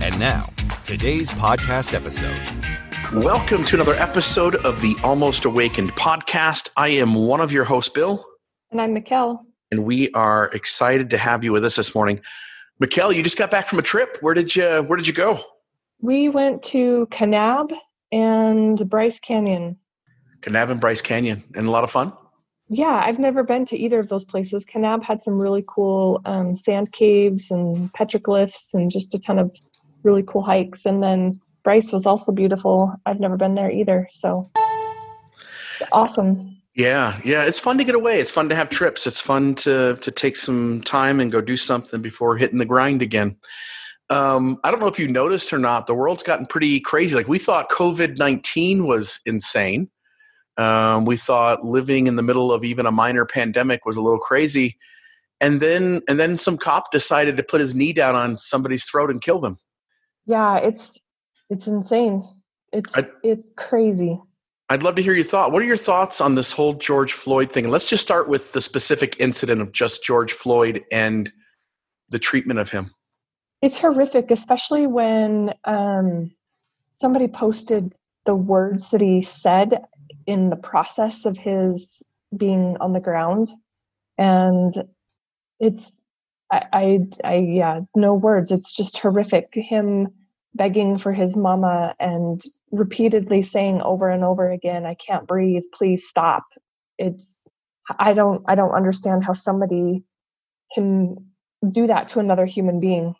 And now, today's podcast episode. Welcome to another episode of the Almost Awakened podcast. I am one of your hosts, Bill. And I'm Mikkel. And we are excited to have you with us this morning. Mikkel, you just got back from a trip. Where did you where did you go? We went to Kanab and Bryce Canyon. Kanab and Bryce Canyon, and a lot of fun. Yeah, I've never been to either of those places. Kanab had some really cool um, sand caves and petroglyphs, and just a ton of really cool hikes. And then Bryce was also beautiful. I've never been there either, so it's awesome. Yeah, yeah, it's fun to get away. It's fun to have trips. It's fun to to take some time and go do something before hitting the grind again um, I don't know if you noticed or not, the world's gotten pretty crazy. Like we thought COVID 19 was insane. Um, we thought living in the middle of even a minor pandemic was a little crazy. And then, and then some cop decided to put his knee down on somebody's throat and kill them. Yeah, it's, it's insane. It's, I, it's crazy. I'd love to hear your thought. What are your thoughts on this whole George Floyd thing? let's just start with the specific incident of just George Floyd and the treatment of him. It's horrific, especially when um, somebody posted the words that he said in the process of his being on the ground, and it's I, I, I yeah, no words. It's just horrific. Him begging for his mama and repeatedly saying over and over again, "I can't breathe. Please stop." It's I don't I don't understand how somebody can do that to another human being.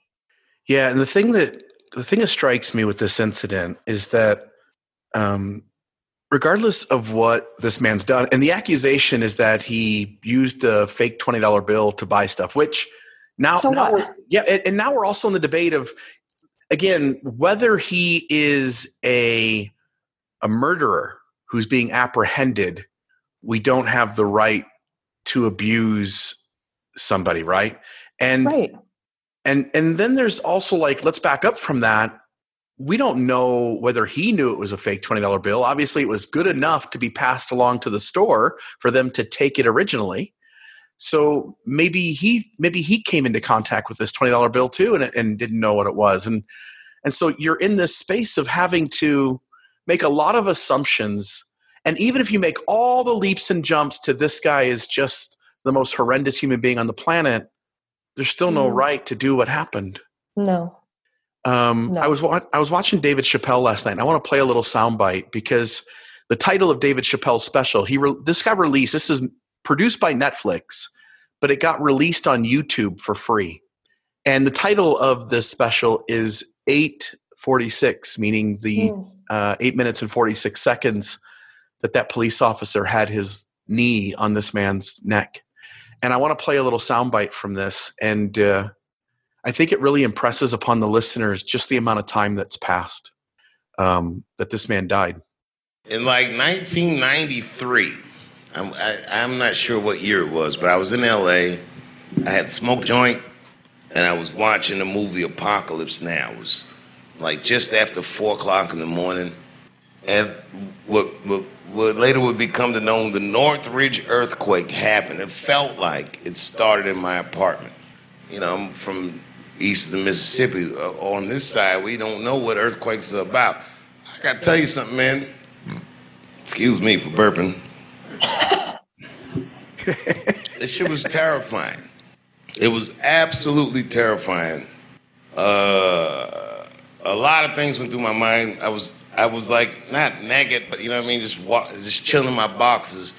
Yeah, and the thing that the thing that strikes me with this incident is that um, regardless of what this man's done, and the accusation is that he used a fake twenty dollar bill to buy stuff, which now, so now we're, yeah, and now we're also in the debate of again whether he is a a murderer who's being apprehended. We don't have the right to abuse somebody, right? And right and and then there's also like let's back up from that we don't know whether he knew it was a fake $20 bill obviously it was good enough to be passed along to the store for them to take it originally so maybe he maybe he came into contact with this $20 bill too and, and didn't know what it was and and so you're in this space of having to make a lot of assumptions and even if you make all the leaps and jumps to this guy is just the most horrendous human being on the planet there's still no mm. right to do what happened. No. Um, no. I was wa- I was watching David Chappelle last night. I want to play a little soundbite because the title of David Chappelle's special he re- this guy released. This is produced by Netflix, but it got released on YouTube for free. And the title of this special is eight forty six, meaning the mm. uh, eight minutes and forty six seconds that that police officer had his knee on this man's neck. And I want to play a little soundbite from this. And uh, I think it really impresses upon the listeners just the amount of time that's passed um, that this man died. In like 1993, I'm, I, I'm not sure what year it was, but I was in LA. I had smoked joint and I was watching the movie Apocalypse Now. It was like just after four o'clock in the morning. And what, what what later would become to known the Northridge earthquake happened. It felt like it started in my apartment. You know, I'm from east of the Mississippi. Uh, on this side, we don't know what earthquakes are about. I gotta tell you something, man. Excuse me for burping. this shit was terrifying. It was absolutely terrifying. Uh, a lot of things went through my mind. I was I was like not naked, but you know what I mean, just walk, just chilling in my boxes.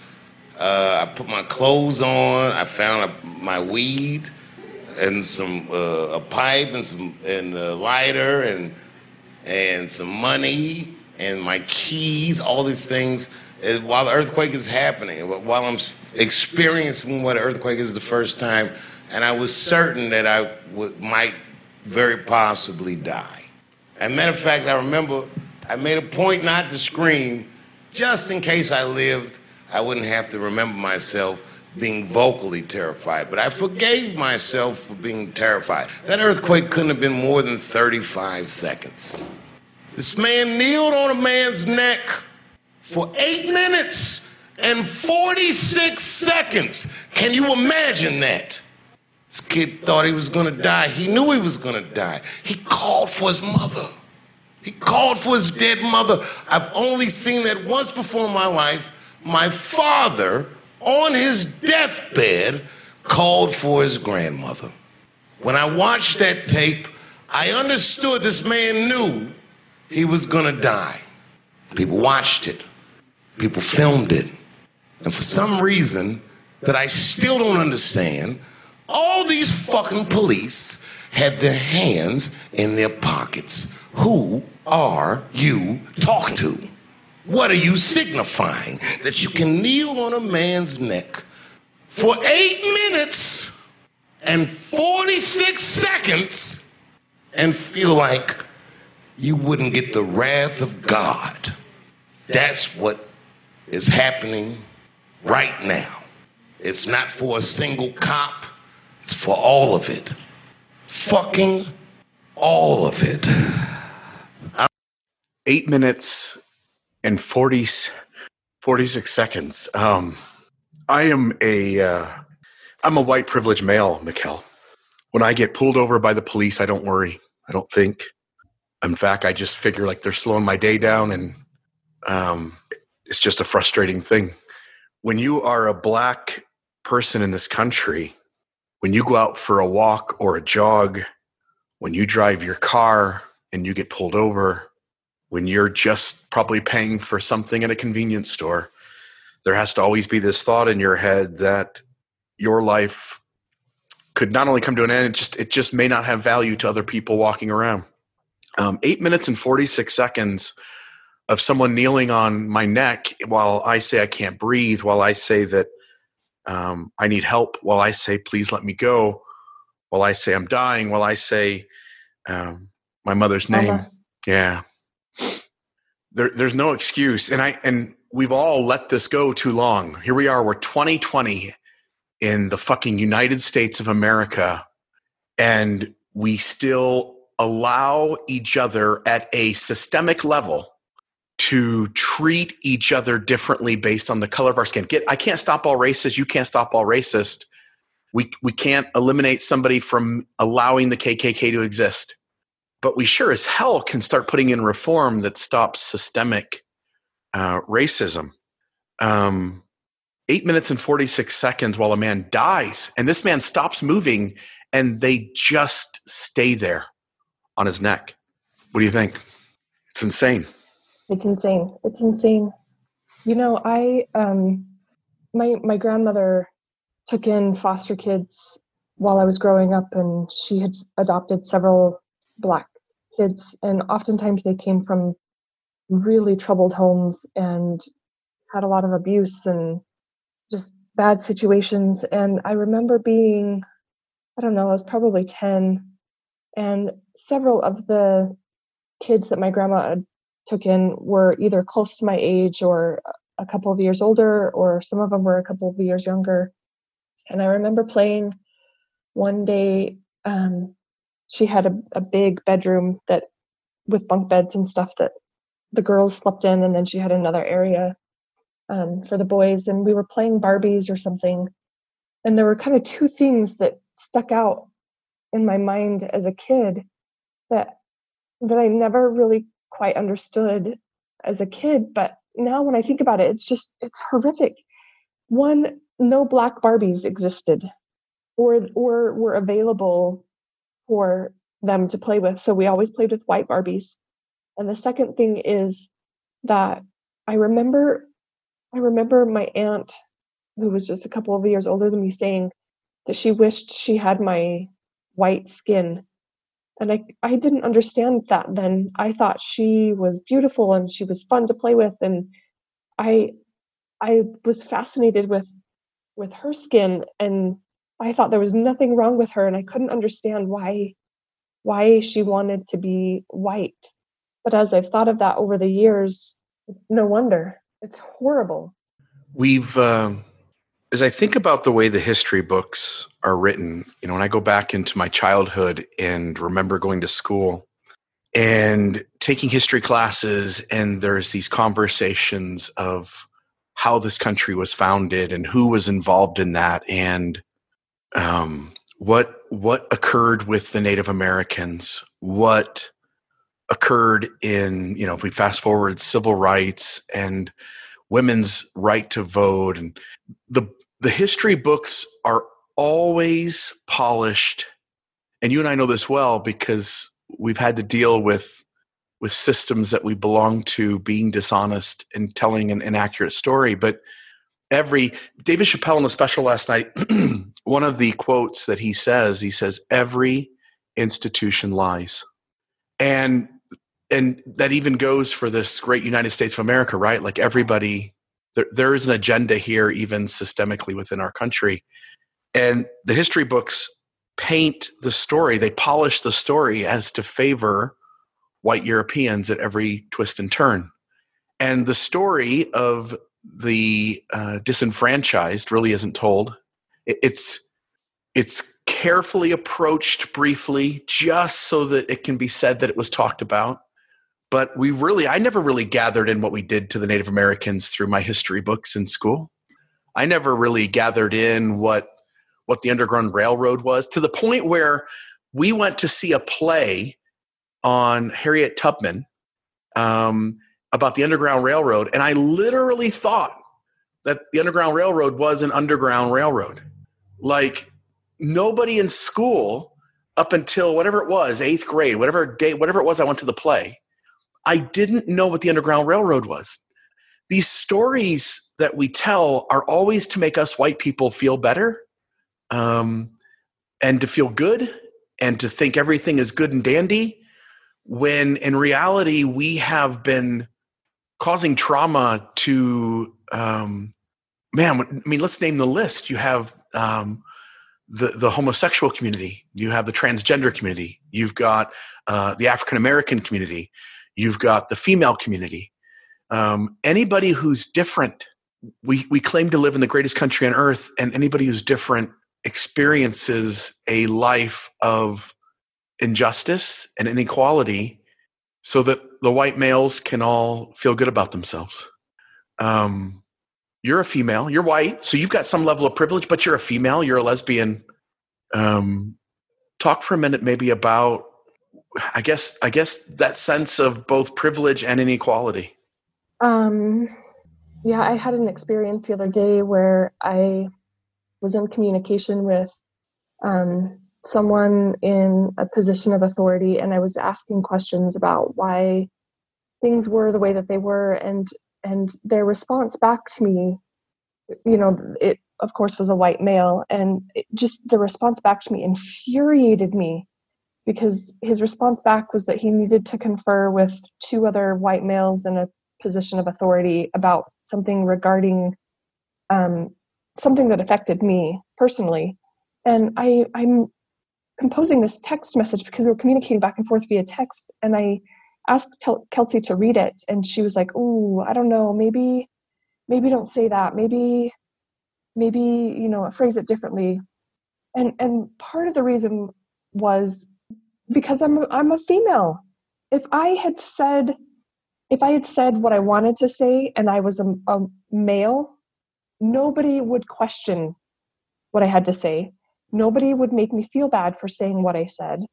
Uh, I put my clothes on. I found a, my weed and some uh, a pipe and some and a lighter and and some money and my keys. All these things while the earthquake is happening, while I'm experiencing what an earthquake is the first time, and I was certain that I would, might very possibly die. As a matter of fact, I remember I made a point not to scream just in case I lived, I wouldn't have to remember myself being vocally terrified. But I forgave myself for being terrified. That earthquake couldn't have been more than 35 seconds. This man kneeled on a man's neck for eight minutes and 46 seconds. Can you imagine that? This kid thought he was gonna die. He knew he was gonna die. He called for his mother. He called for his dead mother. I've only seen that once before in my life. My father, on his deathbed, called for his grandmother. When I watched that tape, I understood this man knew he was gonna die. People watched it, people filmed it. And for some reason that I still don't understand, all these fucking police had their hands in their pockets. Who are you talking to? What are you signifying? That you can kneel on a man's neck for eight minutes and 46 seconds and feel like you wouldn't get the wrath of God. That's what is happening right now. It's not for a single cop, it's for all of it. Fucking all of it. I'm- Eight minutes and 40, 46 seconds. Um, I am a, uh, I'm a white privileged male, Mikkel. When I get pulled over by the police, I don't worry. I don't think. In fact, I just figure like they're slowing my day down, and um, it's just a frustrating thing. When you are a black person in this country, when you go out for a walk or a jog, when you drive your car and you get pulled over, when you're just probably paying for something at a convenience store, there has to always be this thought in your head that your life could not only come to an end, it just it just may not have value to other people walking around. Um, eight minutes and forty six seconds of someone kneeling on my neck while I say I can't breathe, while I say that um, I need help, while I say please let me go, while I say I'm dying, while I say um, my mother's name. Mama. Yeah, there, there's no excuse, and I and we've all let this go too long. Here we are, we're 2020 in the fucking United States of America, and we still allow each other at a systemic level to treat each other differently based on the color of our skin. Get I can't stop all racists, you can't stop all racist. We we can't eliminate somebody from allowing the KKK to exist. But we sure as hell can start putting in reform that stops systemic uh, racism. Um, eight minutes and 46 seconds while a man dies, and this man stops moving, and they just stay there on his neck. What do you think? It's insane. It's insane. It's insane. You know, I um my my grandmother took in foster kids while I was growing up and she had adopted several black kids and oftentimes they came from really troubled homes and had a lot of abuse and just bad situations and I remember being I don't know, I was probably 10 and several of the kids that my grandma took in were either close to my age or a couple of years older, or some of them were a couple of years younger. And I remember playing one day. Um, she had a, a big bedroom that with bunk beds and stuff that the girls slept in, and then she had another area um, for the boys. And we were playing Barbies or something. And there were kind of two things that stuck out in my mind as a kid that that I never really quite understood as a kid but now when i think about it it's just it's horrific. One no black barbies existed or or were available for them to play with. So we always played with white barbies. And the second thing is that i remember i remember my aunt who was just a couple of years older than me saying that she wished she had my white skin and I, I didn't understand that then i thought she was beautiful and she was fun to play with and i i was fascinated with with her skin and i thought there was nothing wrong with her and i couldn't understand why why she wanted to be white. But as I've thought of that over the years, no wonder. It's horrible. We've, um, as I think about the way the history books are written, you know, when I go back into my childhood and remember going to school and taking history classes, and there's these conversations of how this country was founded and who was involved in that, and um, what what occurred with the Native Americans, what occurred in you know if we fast forward civil rights and women's right to vote and the the history books are always polished and you and I know this well because we've had to deal with with systems that we belong to being dishonest and telling an inaccurate story. But every david chappelle in the special last night one of the quotes that he says he says every institution lies. And and that even goes for this great united states of america right? Like everybody there, there is an agenda here even systemically within our country. And the history books paint the story. They polish the story as to favor white europeans at every twist and turn. And the story of the uh, disenfranchised really isn't told. It's it's carefully approached briefly just so that it can be said that it was talked about but we really i never really gathered in what we did to the native americans through my history books in school. I never really gathered in what what the underground railroad was to the point where we went to see a play on harriet tubman um, about the underground railroad and i literally thought that the underground railroad was an underground railroad. Like nobody in school up until whatever it was eighth grade whatever day whatever it was i went to the play I didn't know what the Underground Railroad was. These stories that we tell are always to make us white people feel better um, and to feel good and to think everything is good and dandy, when in reality, we have been causing trauma to, um, man, I mean, let's name the list. You have um, the, the homosexual community, you have the transgender community, you've got uh, the African American community, You've got the female community. Um, anybody who's different, we, we claim to live in the greatest country on earth, and anybody who's different experiences a life of injustice and inequality so that the white males can all feel good about themselves. Um, you're a female, you're white, so you've got some level of privilege, but you're a female, you're a lesbian. Um, talk for a minute maybe about I guess I guess that sense of both privilege and inequality. Um, yeah, I had an experience the other day where I was in communication with um, someone in a position of authority, and I was asking questions about why things were the way that they were, and and their response back to me, you know, it of course was a white male, and just the response back to me infuriated me because his response back was that he needed to confer with two other white males in a position of authority about something regarding um, something that affected me personally. And I, I'm composing this text message because we were communicating back and forth via text. And I asked Kelsey to read it, and she was like, "Ooh, I don't know. Maybe, maybe don't say that. Maybe, maybe you know, phrase it differently." And and part of the reason was because I'm I'm a female. If I had said if I had said what I wanted to say and I was a, a male, nobody would question what I had to say. Nobody would make me feel bad for saying what I said.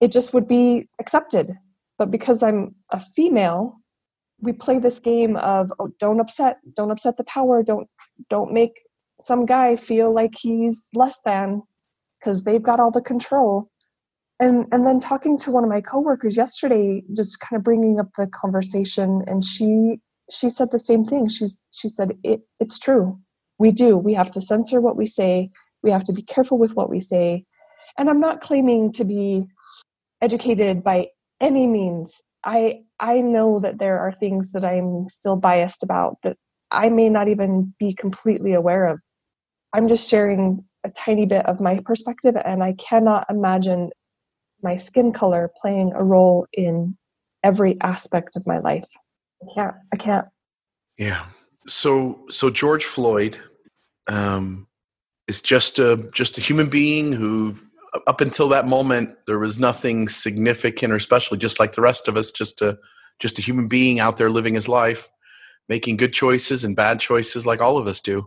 It just would be accepted. But because I'm a female, we play this game of oh, don't upset, don't upset the power, don't don't make some guy feel like he's less than because they've got all the control and and then talking to one of my coworkers yesterday just kind of bringing up the conversation and she she said the same thing. She's she said it, it's true. We do. We have to censor what we say. We have to be careful with what we say. And i'm not claiming to be educated by any means. I i know that there are things that i'm still biased about that i may not even be completely aware of. I'm just sharing a tiny bit of my perspective and i cannot imagine my skin color playing a role in every aspect of my life. I can't. I can't. Yeah. So so George Floyd um, is just a just a human being who up until that moment there was nothing significant or special just like the rest of us just a just a human being out there living his life making good choices and bad choices like all of us do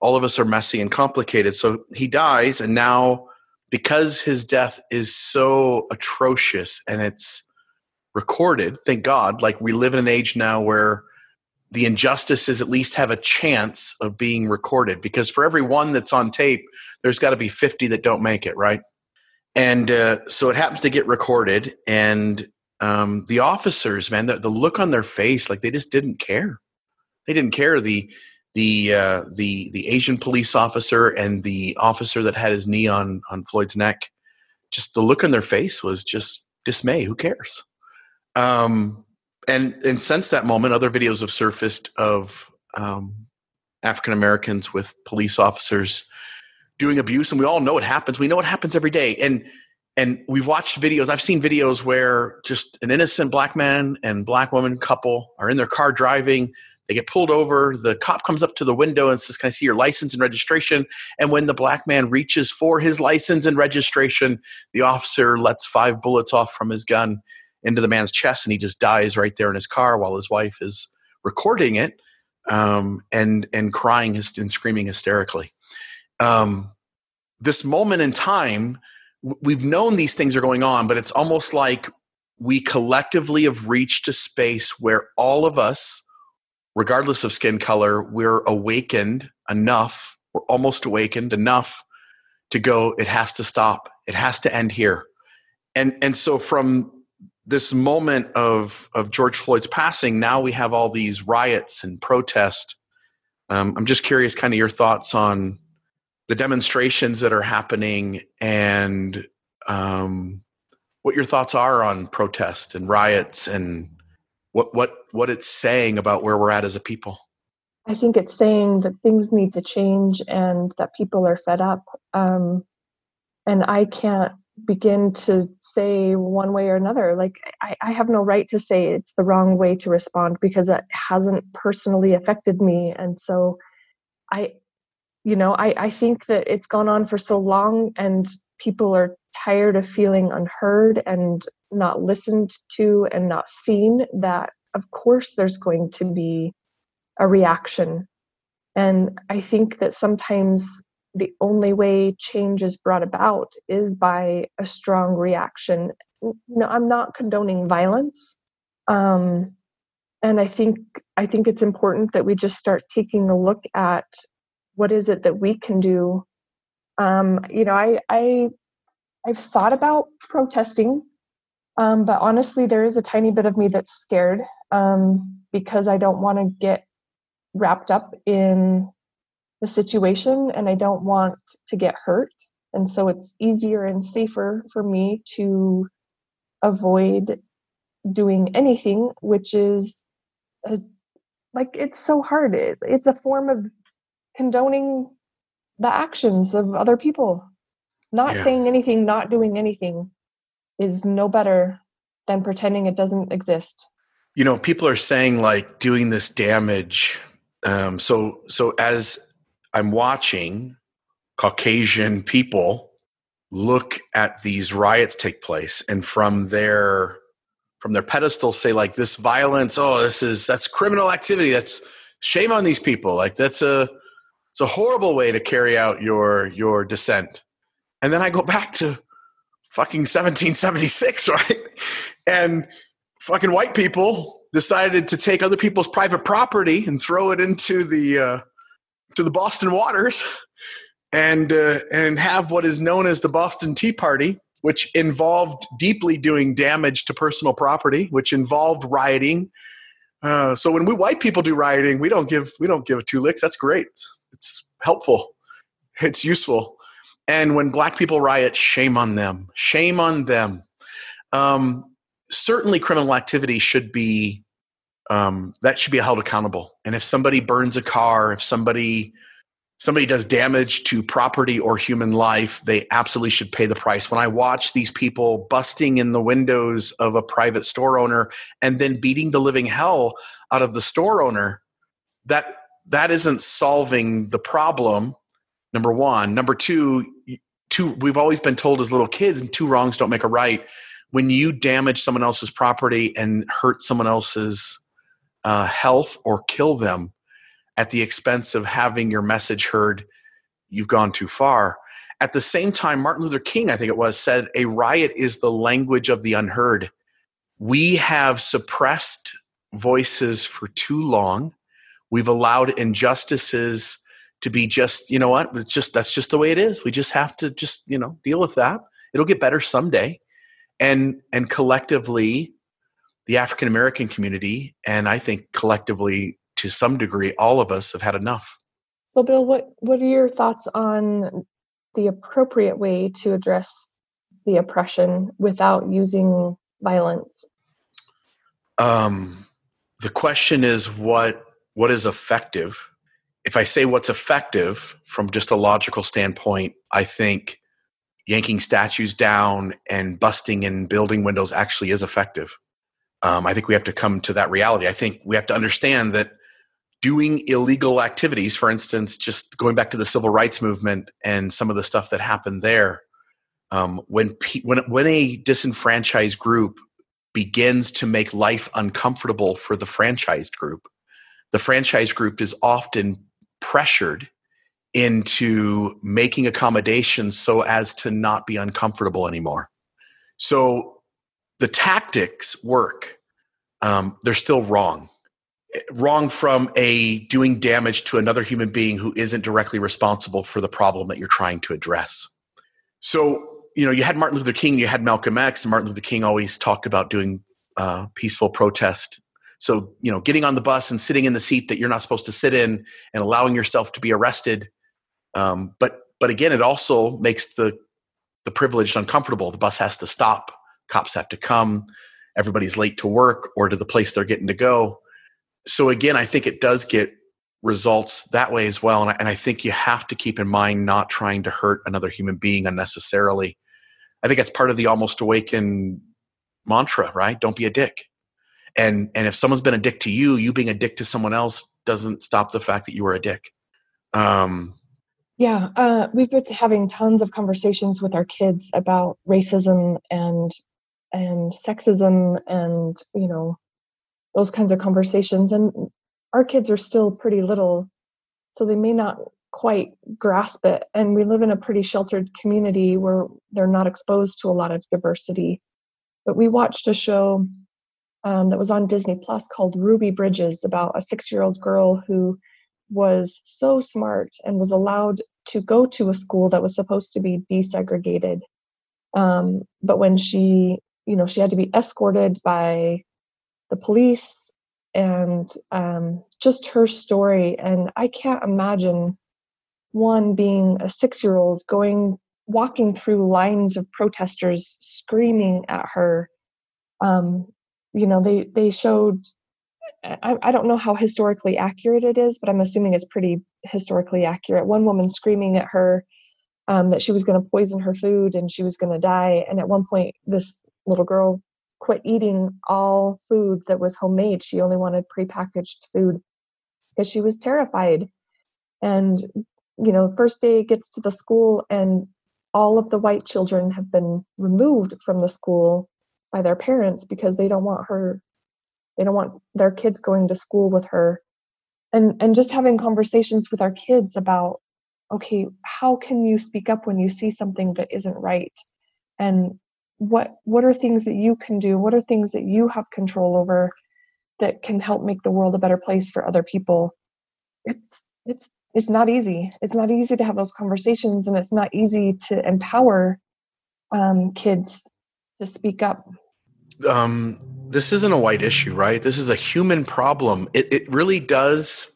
all of us are messy and complicated so he dies and now because his death is so atrocious and it's recorded thank god like we live in an age now where the injustices at least have a chance of being recorded because for every one that's on tape there's got to be 50 that don't make it right? And uh, so it happens to get recorded and um, the officers man the, the, look on their face like they just didn't care. They didn't care. The the uh, the the asian police officer and the officer that had his knee on on floyd's neck just the look on their face was just dismay who cares um, and and since that moment, other videos have surfaced of um, African Americans with police officers doing abuse, and we all know it happens. We know it happens every day, and and we've watched videos. I've seen videos where just an innocent black man and black woman couple are in their car driving. They get pulled over. The cop comes up to the window and says, Can I see your license and registration? And when the black man reaches for his license and registration, the officer lets five bullets off from his gun into the man's chest and he just dies right there in his car while his wife is recording it um, and and crying and screaming hysterically. Um, this moment in time, we've known these things are going on, but it's almost like we collectively have reached a space where all of us, regardless of skin color, we're awakened enough, we're almost awakened enough to go, it has to stop. It has to end here. And and so from this moment of of George Floyd's passing, now we have all these riots and protest. Um, I'm just curious, kind of your thoughts on the demonstrations that are happening and um, what your thoughts are on protest and riots and what what what it's saying about where we're at as a people. I think it's saying that things need to change and that people are fed up. Um, and I can't begin to say one way or another. Like, I, I, have no right to say it's the wrong way to respond because it hasn't personally affected me. And so I, you know, I, I think that it's gone on for so long and people are tired of feeling unheard and not listened to and not seen that, of course, there's going to be a reaction. And I think that sometimes the only way change is brought about is by a strong reaction. No, I'm not condoning violence. Um, and I think I think it's important that we just start taking a look at what is it that we can do. Um, you know, I I I've thought about protesting, um, but honestly, there is a tiny bit of me that's scared um, because I don't want to get wrapped up in the situation and I don't want to get hurt. And so it's easier and safer for me to avoid doing anything, which is a, like it's so hard. It, it's a form of condoning the actions of other people. Not yeah. saying anything, not doing anything is no better than pretending it doesn't exist. You know, people are saying like doing this damage. Um, so, so as I'm watching Caucasian people look at these riots take place and from their from their pedestal say like this violence oh this is that's criminal activity that's shame on these people like that's a it's a horrible way to carry out your your dissent and then i go back to fucking 1776 right and fucking white people decided to take other people's private property and throw it into the uh, to the Boston Waters and uh, and have what is known as the Boston Tea Party, which involved deeply doing damage to personal property, which involved rioting. Uh, so when we white people do rioting, we don't give we don't give two licks. That's great. It's helpful. It's useful. And when black people riot, shame on them. Shame on them. Um, certainly, criminal activity should be um, that should be held accountable. And if somebody burns a car, if somebody somebody does damage to property or human life, they absolutely should pay the price. When I watch these people busting in the windows of a private store owner and then beating the living hell out of the store owner, that that isn't solving the problem. Number one. Number two, two we've always been told as little kids, and two wrongs don't make a right. When you damage someone else's property and hurt someone else's uh, health or kill them, at the expense of having your message heard, you've gone too far. At the same time, Martin Luther King, I think it was, said a riot is the language of the unheard. We have suppressed voices for too long. We've allowed injustices to be just, you know what, it's just that's just the way it is. We just have to just, you know, deal with that. It'll get better someday. And and collectively, the African American community, and I think collectively to some degree, all of us have had enough. So, Bill, what what are your thoughts on the appropriate way to address the oppression without using violence? Um, the question is what what is effective. If I say what's effective from just a logical standpoint, I think yanking statues down and busting and building windows actually is effective. Um, I think we have to come to that reality. I think we have to understand that doing illegal activities, for instance, just going back to the civil rights movement and some of the stuff that happened there, um, when, when, when a disenfranchised group begins to make life uncomfortable for the franchised group, the franchise group is often pressured into making accommodations so as to not be uncomfortable anymore. So the tactics work. Um, they're still wrong wrong from a doing damage to another human being who isn't directly responsible for the problem that you're trying to address. So, you know, you had Martin Luther King, you had Malcolm X, and Martin Luther King always talked about doing uh, peaceful protest. So, you know, getting on the bus and sitting in the seat that you're not supposed to sit in and allowing yourself to be arrested. Um, but but again, it also makes the the privileged uncomfortable. The bus has to stop. Cops have to come. Everybody's late to work or to the place they're getting to go so again, I think it does get results that way as well. And I, and I, think you have to keep in mind not trying to hurt another human being unnecessarily. I think that's part of the almost awaken mantra, right? Don't be a dick. And and if someone's been a dick to you, you being a dick to someone else doesn't stop the fact that you were a dick. Um, yeah, uh, we've been having tons of conversations with our kids about racism and and sexism and you know those kinds of conversations. And our kids are still pretty little so they may not quite grasp it. And we live in a pretty sheltered community where they're not exposed to a lot of diversity. But we watched a show um, that was on disney plus called ruby bridges about a six year old girl who was so smart and was allowed to go to a school that was supposed to be desegregated um, but when she you know she had to be escorted by the police and um, just her story. And I can't imagine one being a six year old going walking through lines of protesters screaming at her. Um, you know, they they showed. I, I don't know how historically accurate it is, but I'm assuming it's pretty historically accurate. One woman screaming at her um, that she was going to poison her food and she was going to die. And at one point, this little girl quit eating all food that was homemade. She only wanted prepackaged food because she was terrified. And, you know, first day gets to the school and all of the white children have been removed from the school by their parents because they don't want her they don't want their kids going to school with her. And and just having conversations with our kids about okay how can you speak up when you see something that isn't right? And what what are things that you can do? What are things that you have control over that can help make the world a better place for other people? It's it's it's not easy. It's not easy to have those conversations and it's not easy to empower um, kids to speak up um, this isn't a white issue right this is a human problem it, it really does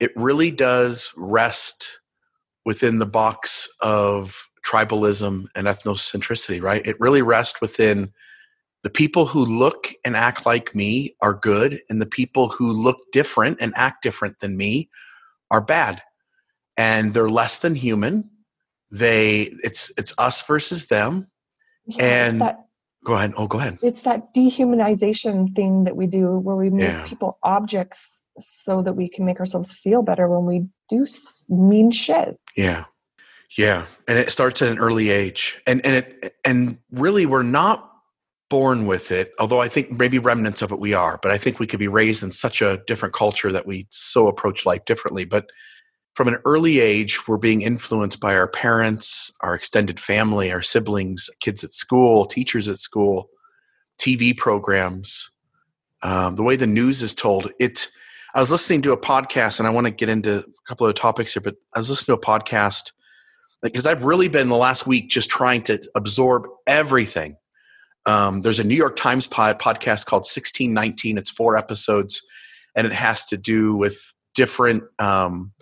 it really does rest within the box of tribalism and ethnocentricity, right? It really rests within the people who look and act like me are good, and the people who look different and act different than me are bad. and they're less than human. They it's it's us versus them. Yeah, and that, go ahead. Oh, go ahead. It's that dehumanization thing that we do where we make yeah. people objects so that we can make ourselves feel better when we do mean shit. Yeah. Yeah, and it starts at an early age, and and it and really we're not born with it. Although I think maybe remnants of it we are, but I think we could be raised in such a different culture that we so approach life differently. But from an early age, we're being influenced by our parents, our extended family, our siblings, kids at school, teachers at school, TV programs, um, the way the news is told. It. I was listening to a podcast, and I want to get into a couple of topics here, but I was listening to a podcast because I've really been the last week just trying to absorb everything. Um, there's a New York Times pod, podcast called 1619. It's four episodes, and it has to do with different um,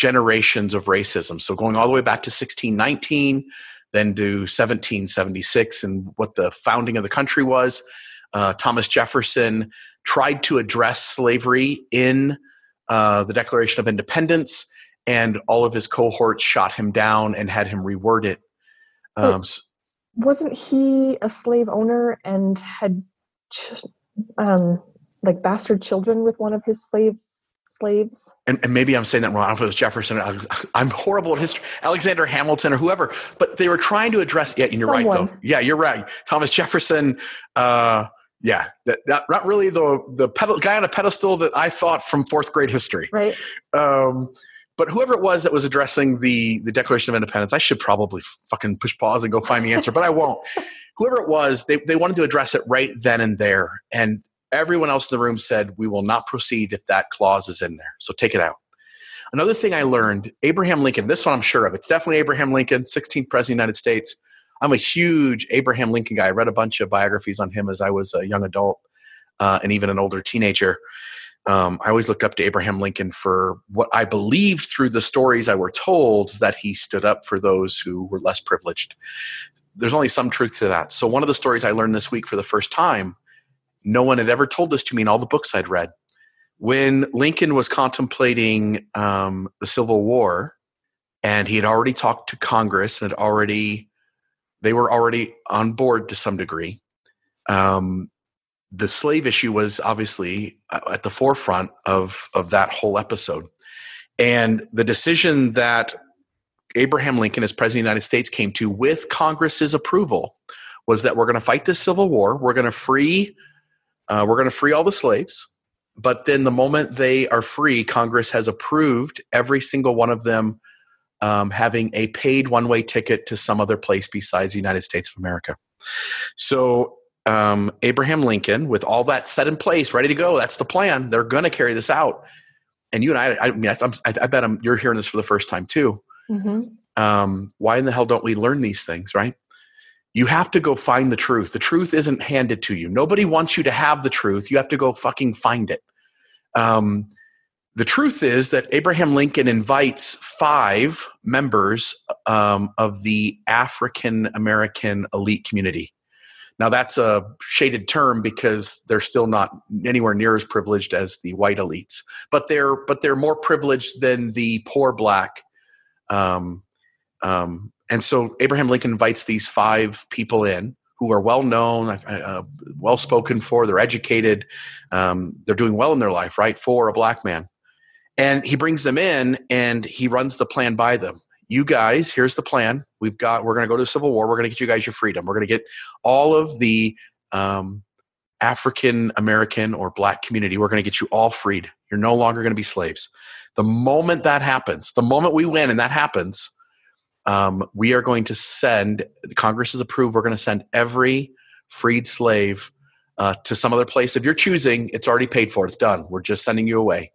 generations of racism. So going all the way back to 1619, then to 1776 and what the founding of the country was. Uh, Thomas Jefferson tried to address slavery in uh, the Declaration of Independence and all of his cohorts shot him down and had him reword it. Um, wasn't he a slave owner and had ch- um, like bastard children with one of his slave slaves? And, and, maybe I'm saying that wrong. I don't know if it was Jefferson. I'm horrible at history. Alexander Hamilton or whoever. But they were trying to address. Yeah, and you're Someone. right though. Yeah, you're right. Thomas Jefferson. Uh, yeah, that, that, not really the the pedal, guy on a pedestal that I thought from fourth grade history. Right. Um, but whoever it was that was addressing the the Declaration of Independence, I should probably fucking push pause and go find the answer, but I won't. whoever it was, they, they wanted to address it right then and there. And everyone else in the room said, We will not proceed if that clause is in there. So take it out. Another thing I learned Abraham Lincoln, this one I'm sure of, it's definitely Abraham Lincoln, 16th President of the United States. I'm a huge Abraham Lincoln guy. I read a bunch of biographies on him as I was a young adult uh, and even an older teenager um, I always looked up to Abraham Lincoln for what I believed through the stories I were told that he stood up for those who were less privileged. There's only some truth to that. So, one of the stories I learned this week for the first time, no one had ever told this to me in all the books I'd read. When Lincoln was contemplating um, the Civil War, and he had already talked to Congress and had already, they were already on board to some degree. Um, the slave issue was obviously uh, at the forefront of of that whole episode and the decision that abraham lincoln as president of the united states came to with congress's approval was that we're going to fight this civil war we're going to free uh, we're going to free all the slaves but then the moment they are free congress has approved every single one of them um, having a paid one-way ticket to some other place besides the united states of america so um, Abraham Lincoln, with all that set in place, ready to go. That's the plan. They're going to carry this out. And you and I, I mean, I, I bet I'm, you're hearing this for the first time too. Mm-hmm. Um, why in the hell don't we learn these things, right? You have to go find the truth. The truth isn't handed to you. Nobody wants you to have the truth. You have to go fucking find it. Um, the truth is that Abraham Lincoln invites five members um, of the African American elite community now that's a shaded term because they're still not anywhere near as privileged as the white elites, but they're but they're more privileged than the poor black. Um, um, and so Abraham Lincoln invites these five people in who are well known, uh, uh well spoken for, they're educated, um, they're doing well in their life, right? For a black man. And he brings them in and he runs the plan by them you guys, here's the plan. We've got, we're going to go to civil war. We're going to get you guys your freedom. We're going to get all of the um, African American or black community, we're going to get you all freed. You're no longer going to be slaves. The moment that happens, the moment we win and that happens, um, we are going to send, the Congress has approved, we're going to send every freed slave uh, to some other place of your choosing. It's already paid for, it's done. We're just sending you away.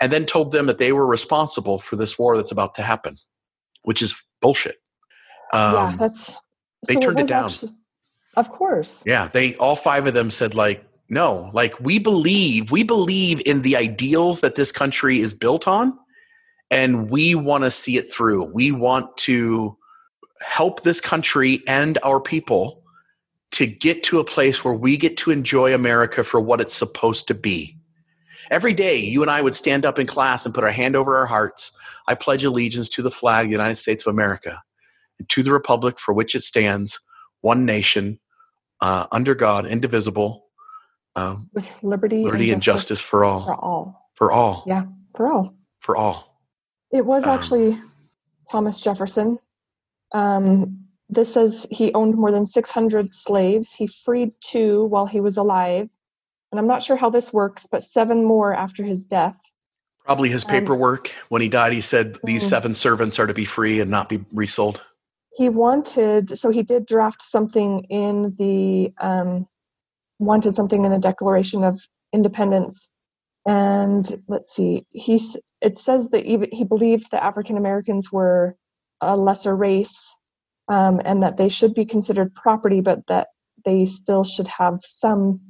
And then told them that they were responsible for this war that's about to happen which is bullshit. Um, yeah, that's. They so turned it down. Actually, of course. Yeah, they all five of them said like, no, like we believe we believe in the ideals that this country is built on, and we want to see it through. We want to help this country and our people to get to a place where we get to enjoy America for what it's supposed to be. Every day, you and I would stand up in class and put our hand over our hearts. I pledge allegiance to the flag of the United States of America and to the republic for which it stands, one nation, uh, under God, indivisible, uh, with liberty, liberty and, justice, justice for all. For all. For all. Yeah, for all. For all. It was um, actually um, Thomas Jefferson. Um, this says he owned more than 600 slaves. He freed two while he was alive. And I'm not sure how this works, but seven more after his death. Probably his um, paperwork. Um, when he died, he said these mm. seven servants are to be free and not be resold. He wanted, so he did draft something in the, um, wanted something in the Declaration of Independence. And let's see, he's, it says that he, believed that African Americans were a lesser race um, and that they should be considered property, but that they still should have some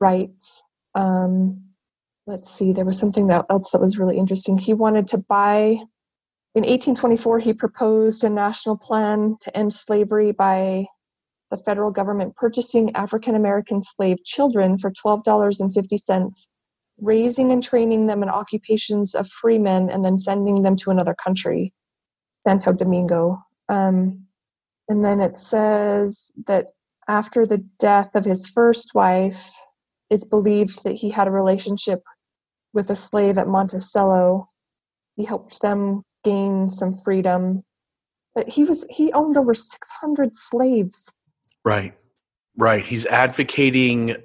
rights. Um, let's see, there was something else that was really interesting. He wanted to buy, in 1824, he proposed a national plan to end slavery by the federal government purchasing African American slave children for $12.50, raising and training them in occupations of free men, and then sending them to another country, Santo Domingo. Um, and then it says that after the death of his first wife, it's believed that he had a relationship with a slave at Monticello. He helped them gain some freedom. But he was he owned over 600 slaves. Right. Right. He's advocating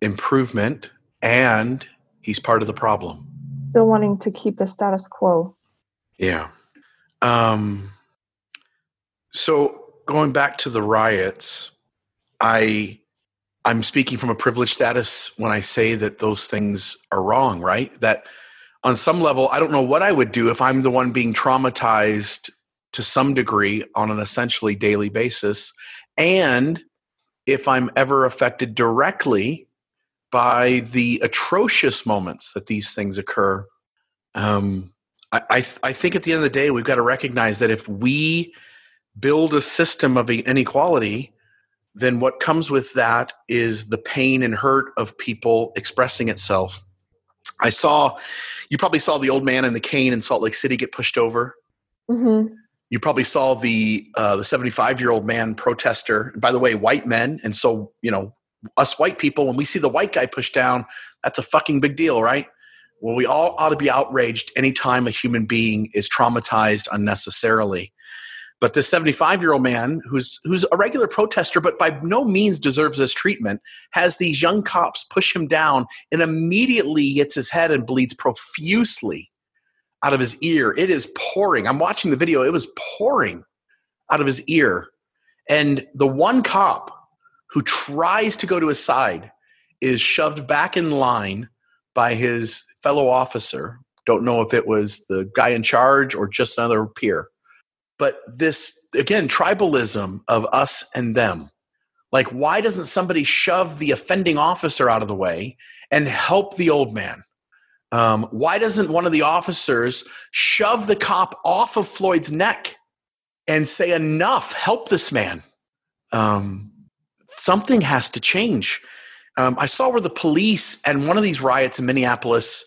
improvement and he's part of the problem. Still wanting to keep the status quo. Yeah. Um so going back to the riots, I I'm speaking from a privileged status when I say that those things are wrong, right? That on some level, I don't know what I would do if I'm the one being traumatized to some degree on an essentially daily basis. And if I'm ever affected directly by the atrocious moments that these things occur. Um, I, I, th- I think at the end of the day, we've got to recognize that if we build a system of inequality, then what comes with that is the pain and hurt of people expressing itself. I saw, you probably saw the old man in the cane in Salt Lake City get pushed over. Mm-hmm. You probably saw the uh, the 75 year old man protester. By the way, white men, and so you know us white people when we see the white guy pushed down, that's a fucking big deal, right? Well, we all ought to be outraged anytime a human being is traumatized unnecessarily. But this 75 year old man, who's who's a regular protester, but by no means deserves this treatment, has these young cops push him down and immediately hits his head and bleeds profusely out of his ear. It is pouring. I'm watching the video. It was pouring out of his ear. And the one cop who tries to go to his side is shoved back in line by his fellow officer. Don't know if it was the guy in charge or just another peer. But this again tribalism of us and them. Like why doesn't somebody shove the offending officer out of the way and help the old man? Um, why doesn't one of the officers shove the cop off of floyd's neck and say enough help this man. Um, something has to change um, i saw where the police and one of these riots in minneapolis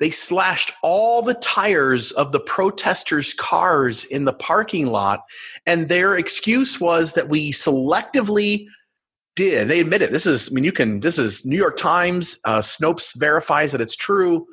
they slashed all the tires of the protesters' cars in the parking lot, and their excuse was that we selectively did. They admit it. This is, I mean, you can, this is New York Times. Uh, Snopes verifies that it's true.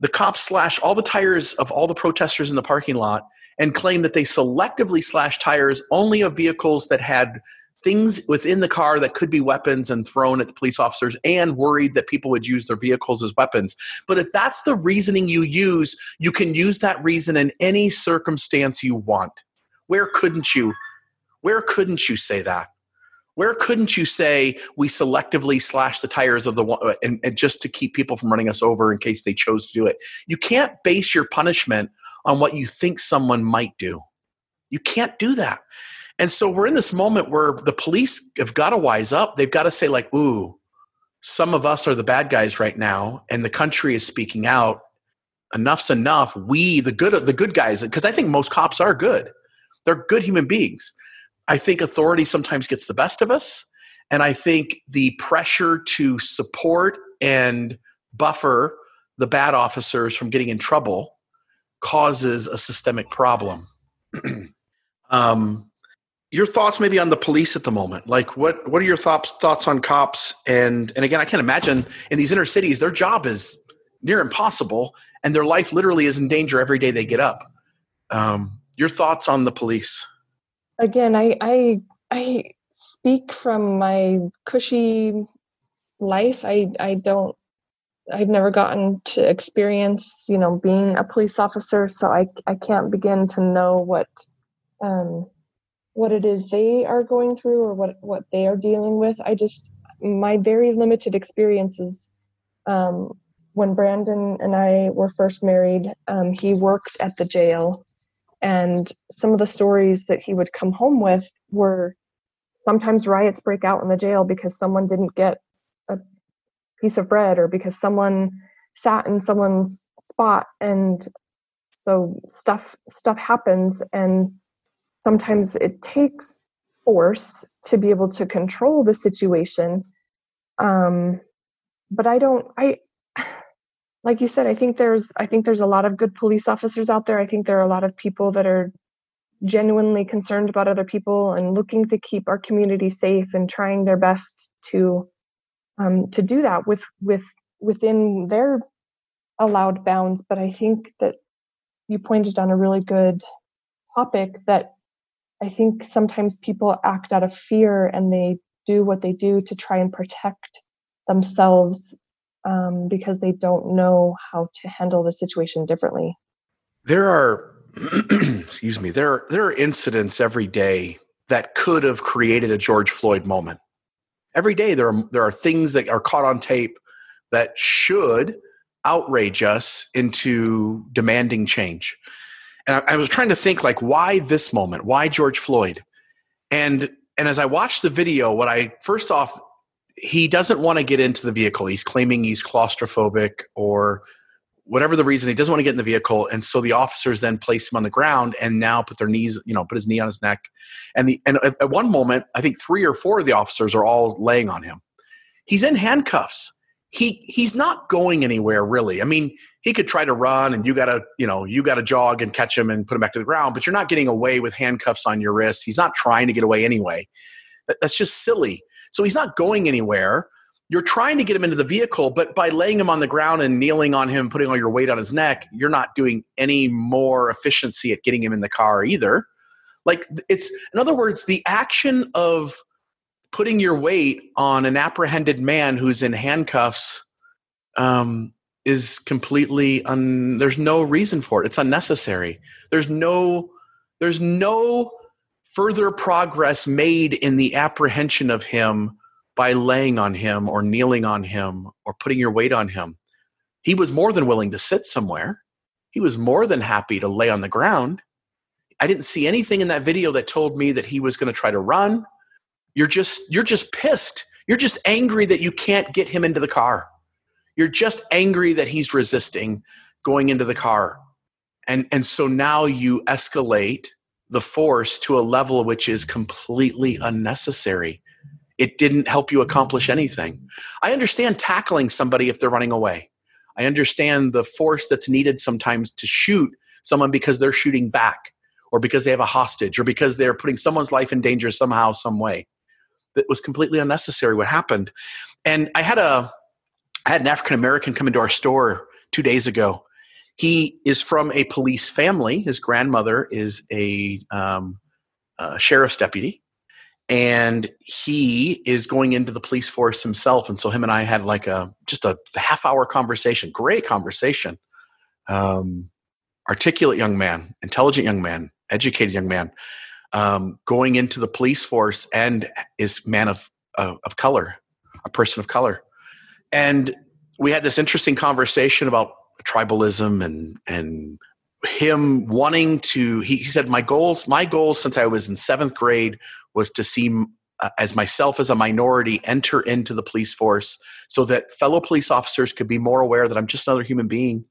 The cops slashed all the tires of all the protesters in the parking lot and claimed that they selectively slashed tires only of vehicles that had things within the car that could be weapons and thrown at the police officers and worried that people would use their vehicles as weapons. But if that's the reasoning you use, you can use that reason in any circumstance you want. Where couldn't you? Where couldn't you say that? Where couldn't you say we selectively slash the tires of the one uh, and, and just to keep people from running us over in case they chose to do it? You can't base your punishment on what you think someone might do. You can't do that. And so we're in this moment where the police have got to wise up. They've got to say, like, ooh, some of us are the bad guys right now, and the country is speaking out. Enough's enough. We, the good, the good guys, because I think most cops are good. They're good human beings. I think authority sometimes gets the best of us, and I think the pressure to support and buffer the bad officers from getting in trouble causes a systemic problem. um, your thoughts maybe on the police at the moment? Like what what are your thoughts thoughts on cops? And and again i can't imagine in these inner cities their job is near impossible and their life literally is in danger every day they get up. Um, your thoughts on the police? Again i i i speak from my cushy life. I i don't i've never gotten to experience you know being a police officer so i i can't begin to know what um what it is they are going through or what what they are dealing with. I just my very limited experiences. Um, when Brandon and I were first married, um, he worked at the jail, and some of the stories that he would come home with were sometimes riots break out in the jail because someone didn't get a piece of bread or because someone sat in someone's spot and so stuff stuff happens and sometimes it takes force to be able to control the situation. Um, but i don't i like you said i think there's i think there's a lot of good police officers out there. I think there are a lot of people that are genuinely concerned about other people and looking to keep our community safe and trying their best to um, to do that with with within their allowed bounds. But i think that you pointed on a really good topic that I think sometimes people act out of fear and they do what they do to try and protect themselves um, because they don't know how to handle the situation differently. There are, excuse me, there are, there are incidents every day that could have created a George Floyd moment. Every day there are there are things that are caught on tape that should outrage us into demanding change and I, I was trying to think like why this moment? Why george floyd? And and as i watched the video what i first off he doesn't want to get into the vehicle. He's claiming he's claustrophobic or whatever the reason he doesn't want to get in the vehicle. And so the officers then place him on the ground and now put their knees you know put his knee on his neck. And the and at one moment i think three or four of the officers are all laying on him. He's in handcuffs he he's not going anywhere really. I mean, he could try to run and you got to, you know, you got to jog and catch him and put him back to the ground, but you're not getting away with handcuffs on your wrists. He's not trying to get away anyway. That's just silly. So he's not going anywhere. You're trying to get him into the vehicle, but by laying him on the ground and kneeling on him, putting all your weight on his neck, you're not doing any more efficiency at getting him in the car either. Like it's in other words, the action of putting your weight on an apprehended man who's in handcuffs um, is completely un, there's no reason for it. It's unnecessary. There's no there's no further progress made in the apprehension of him by laying on him or kneeling on him or putting your weight on him. He was more than willing to sit somewhere. He was more than happy to lay on the ground. I didn't see anything in that video that told me that he was going to try to run you're just you're just pissed. You're just angry that you can't get him into the car. You're just angry that he's resisting going into the car. And and so now you escalate the force to a level which is completely unnecessary. It didn't help you accomplish anything. I understand tackling somebody if they're running away. I understand the force that's needed sometimes to shoot someone because they're shooting back or because they have a hostage or because they're putting someone's life in danger somehow, some way that was completely unnecessary what happened. And i had a i had an african american come into our store two days ago. He is from a police family. His grandmother is a, um, a sheriff's deputy. And he is going into the police force himself. And so him and i had like a just a half hour conversation great conversation. Um, articulate young man intelligent young man educated young man um, going into the police force and is man of uh, of color, a person of color, and we had this interesting conversation about tribalism and and him wanting to. He, he said, "My goals, my goals since I was in seventh grade was to see." Uh, as myself as a minority enter into the police force so that fellow police officers could be more aware that i'm just another human being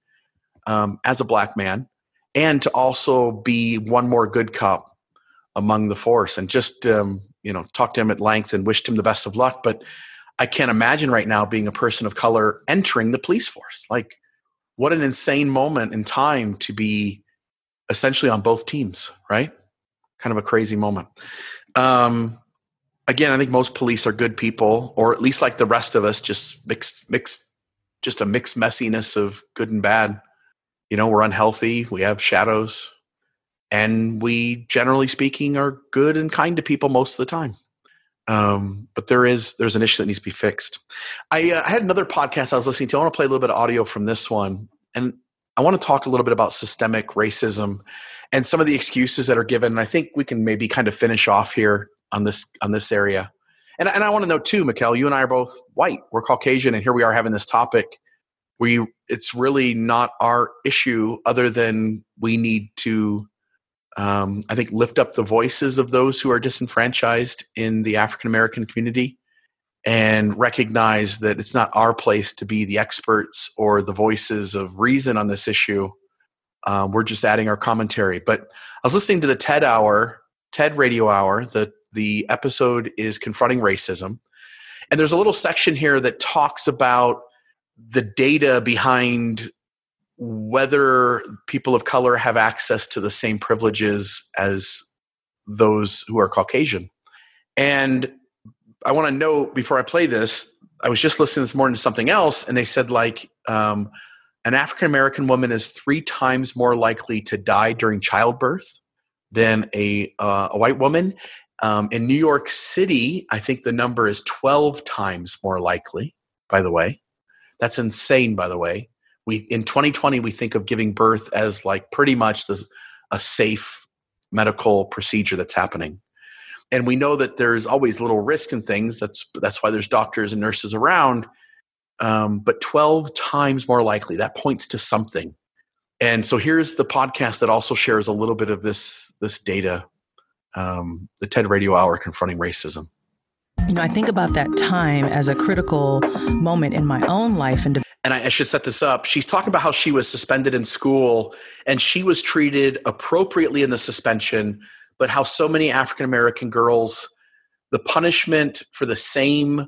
um, as a black man and to also be one more good cop among the force and just um, you know talked to him at length and wished him the best of luck but i can't imagine right now being a person of color entering the police force like what an insane moment in time to be essentially on both teams, right? Kind of a crazy moment. Um, again, I think most police are good people, or at least like the rest of us, just mixed, mixed, just a mixed messiness of good and bad. You know, we're unhealthy, we have shadows, and we, generally speaking, are good and kind to people most of the time. Um, but there is there's an issue that needs to be fixed. I, uh, had another podcast I was listening to. I want to play a little bit of audio from this one, and I want to talk a little bit about systemic racism and some of the excuses that are given. And I think we can maybe kind of finish off here on this on this area. And, and I want to know too, Mikkel, you and I are both white. We're Caucasian, and here we are having this topic. We it's really not our issue, other than we need to um, I think, lift up the voices of those who are disenfranchised in the African American community and recognize that it's not our place to be the experts or the voices of reason on this issue. Um, we're just adding our commentary. But I was listening to the TED Hour, TED Radio Hour. The the episode is confronting racism, and there's a little section here that talks about the data behind whether people of color have access to the same privileges as those who are Caucasian. And I want to know before I play this, I was just listening this morning to something else, and they said like um, an African American woman is three times more likely to die during childbirth than a uh, a white woman. Um, in New York City, I think the number is twelve times more likely. By the way, that's insane. By the way, we in 2020 we think of giving birth as like pretty much the, a safe medical procedure that's happening. And we know that there's always little risk in things that's that's why there's doctors and nurses around um, but 12 times more likely that points to something. And so here's the podcast that also shares a little bit of this this data um, the ted radio hour confronting racism you know i think about that time as a critical moment in my own life and and I, I, should set this up. She's talking about how she was suspended in school and she was treated appropriately in the suspension, but how so many African American girls, the punishment for the same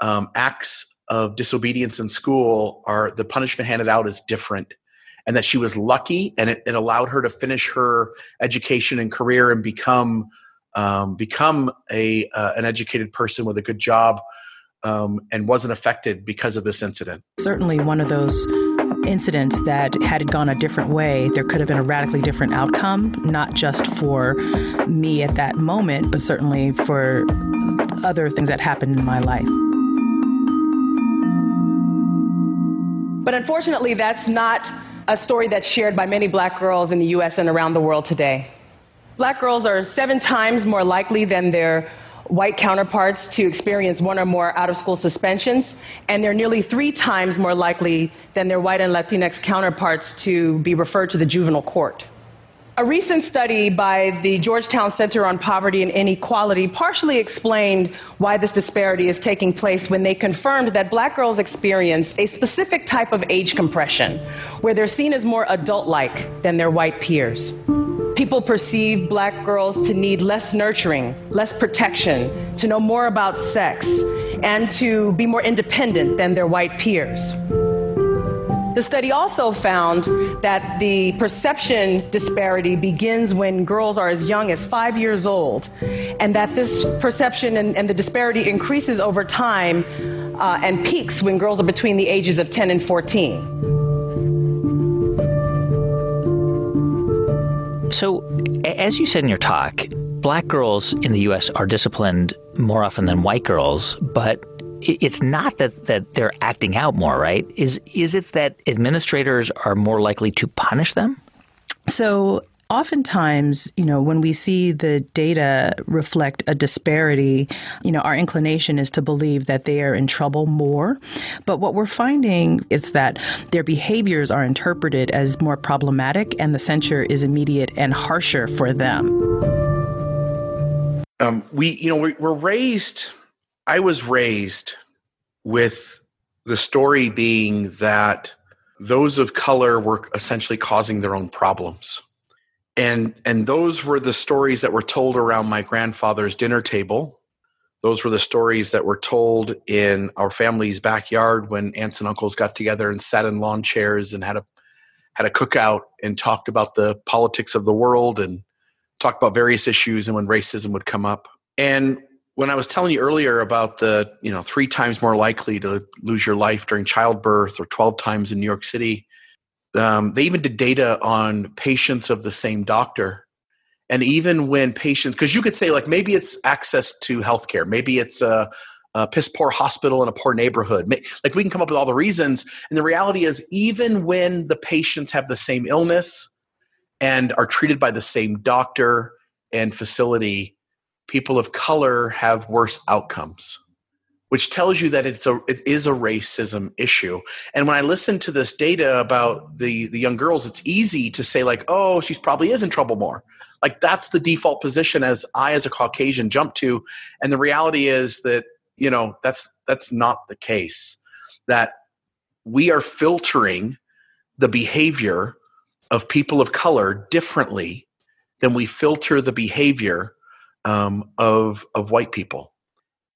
um, acts of disobedience in school are the punishment handed out is different. And that she was lucky and it, it allowed her to finish her education and career and become um, become a uh, an educated person with a good job um, and wasn't affected because of this incident. Certainly, one of those incidents that had it gone a different way, there could have been a radically different outcome, not just for me at that moment, but certainly for other things that happened in my life. But unfortunately, that's not a story that's shared by many black girls in the US and around the world today. Black girls are seven times more likely than their white counterparts to experience one or more out of school suspensions, and they're nearly three times more likely than their white and Latinx counterparts to be referred to the juvenile court. A recent study by the Georgetown Center on Poverty and Inequality partially explained why this disparity is taking place when they confirmed that black girls experience a specific type of age compression, where they're seen as more adult like than their white peers. People perceive black girls to need less nurturing, less protection, to know more about sex, and to be more independent than their white peers. The study also found that the perception disparity begins when girls are as young as five years old, and that this perception and, and the disparity increases over time uh, and peaks when girls are between the ages of 10 and 14. So, as you said in your talk, black girls in the U.S. are disciplined more often than white girls, but it's not that, that they're acting out more, right? Is is it that administrators are more likely to punish them? So Oftentimes, you know, when we see the data reflect a disparity, you know, our inclination is to believe that they are in trouble more. But what we're finding is that their behaviors are interpreted as more problematic and the censure is immediate and harsher for them. Um, we, you know, we're raised, I was raised with the story being that those of color were essentially causing their own problems and and those were the stories that were told around my grandfather's dinner table Those were the stories that were told in our family's backyard when aunts and uncles got together and sat in lawn chairs and had a had a cookout and talked about the politics of the world and talked about various issues and when racism would come up. And when I was telling you earlier about the, you know, three times more likely to lose your life during childbirth or 12 times in New York City, um, they even did data on patients of the same doctor. And even when patients, because you could say, like, maybe it's access to healthcare, maybe it's a, a piss poor hospital in a poor neighborhood. Like, we can come up with all the reasons. And the reality is, even when the patients have the same illness and are treated by the same doctor and facility, people of color have worse outcomes which tells you that it's a it is a racism issue. And when i listen to this data about the the young girls it's easy to say like oh she's probably is in trouble more. Like that's the default position as i as a caucasian jump to. And the reality is that you know that's that's not the case. That we are filtering the behavior of people of color differently than we filter the behavior um, of of white people.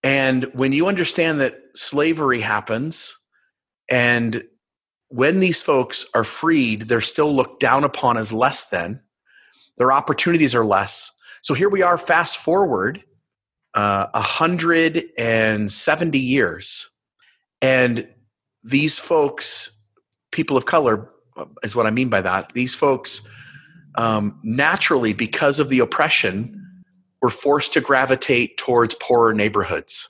And when you understand that slavery happens, and when these folks are freed, they're still looked down upon as less than. Their opportunities are less. So here we are, fast forward uh, 170 years, and these folks, people of color, is what I mean by that. These folks, um, naturally, because of the oppression, were forced to gravitate towards poorer neighborhoods.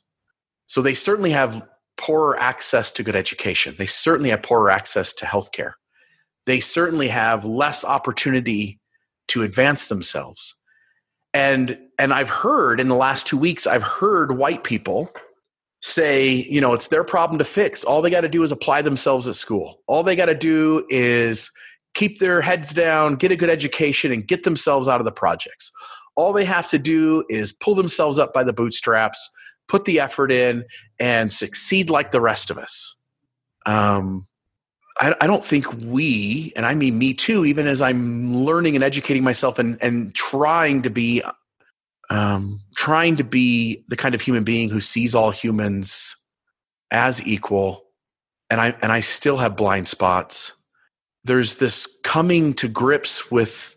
So they certainly have poorer access to good education. They certainly have poorer access to healthcare. They certainly have less opportunity to advance themselves. And and I've heard in the last 2 weeks I've heard white people say, you know, it's their problem to fix. All they got to do is apply themselves at school. All they got to do is keep their heads down, get a good education and get themselves out of the projects. All they have to do is pull themselves up by the bootstraps, put the effort in, and succeed like the rest of us. Um, I, I don't think we, and I mean me too, even as I'm learning and educating myself and, and trying to be um, trying to be the kind of human being who sees all humans as equal and i and i still have blind spots there's this coming to grips with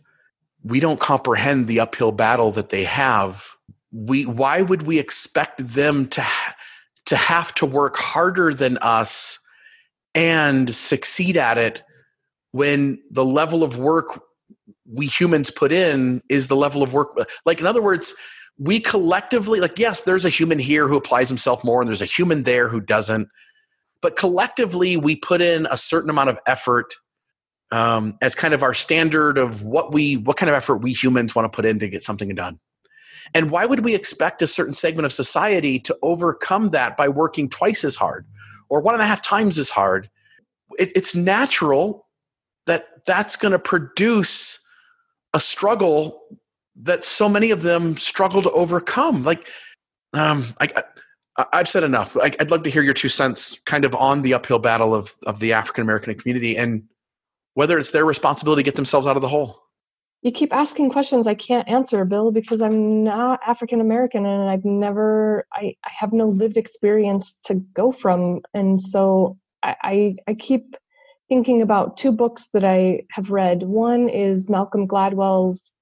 we don't comprehend the uphill battle that they have. We why would we expect them to to have to work harder than us and succeed at it when the level of work we humans put in is the level of work like in other words we collectively like yes there's a human here who applies himself more and there's a human there who doesn't but collectively we put in a certain amount of effort um, as kind of our standard of what we what kind of effort we humans want to put in to get something done. And why would we expect a certain segment of society to overcome that by working twice as hard or one and a half times as hard? It, it's natural that that's going to produce a struggle that so many of them struggle to overcome. Like um, I, I, have said enough. I, would love to hear your two cents, kind of on the uphill battle of of the African American community, and whether it's their responsibility to get themselves out of the hole. You keep asking questions I can't answer, Bill, because I'm not African American and I've never, I, I have no lived experience to go from. And so I, I, I keep thinking about two books that I have read. One is Malcolm Gladwell's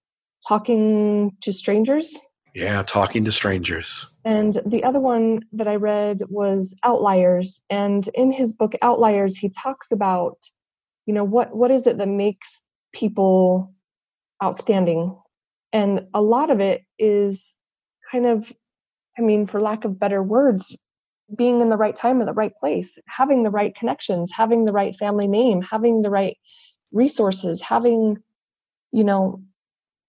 Talking to Strangers. Yeah, Talking to Strangers. And the other one that I read was Outliers. And in his book Outliers, he talks about you know what what is it that makes people outstanding? And a lot of it is kind of i mean for lack of better words being in the right time in the right place having the right connections having the right family name having the right resources having you know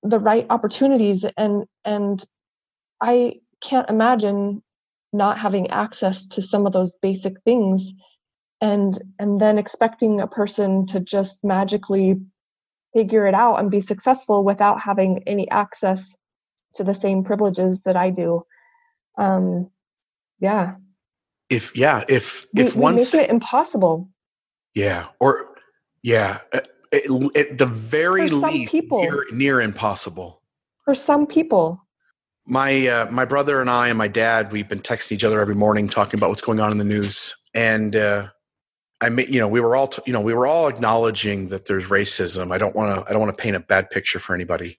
the right opportunities. And and i can't imagine not having access to some of those basic things and and then expecting a person to just magically figure it out and be successful without having any access to the same privileges that I do. Um, yeah. If yeah, if if we, one we make it impossible. Yeah, or yeah, at, at the very For least, people, near, near impossible. For some people, my uh, my brother and I and my dad we've been texting each other every morning talking about what's going on in the news and uh, I mean you know we were all you know we were all acknowledging that there's racism. I don't want to I don't want to paint a bad picture for anybody.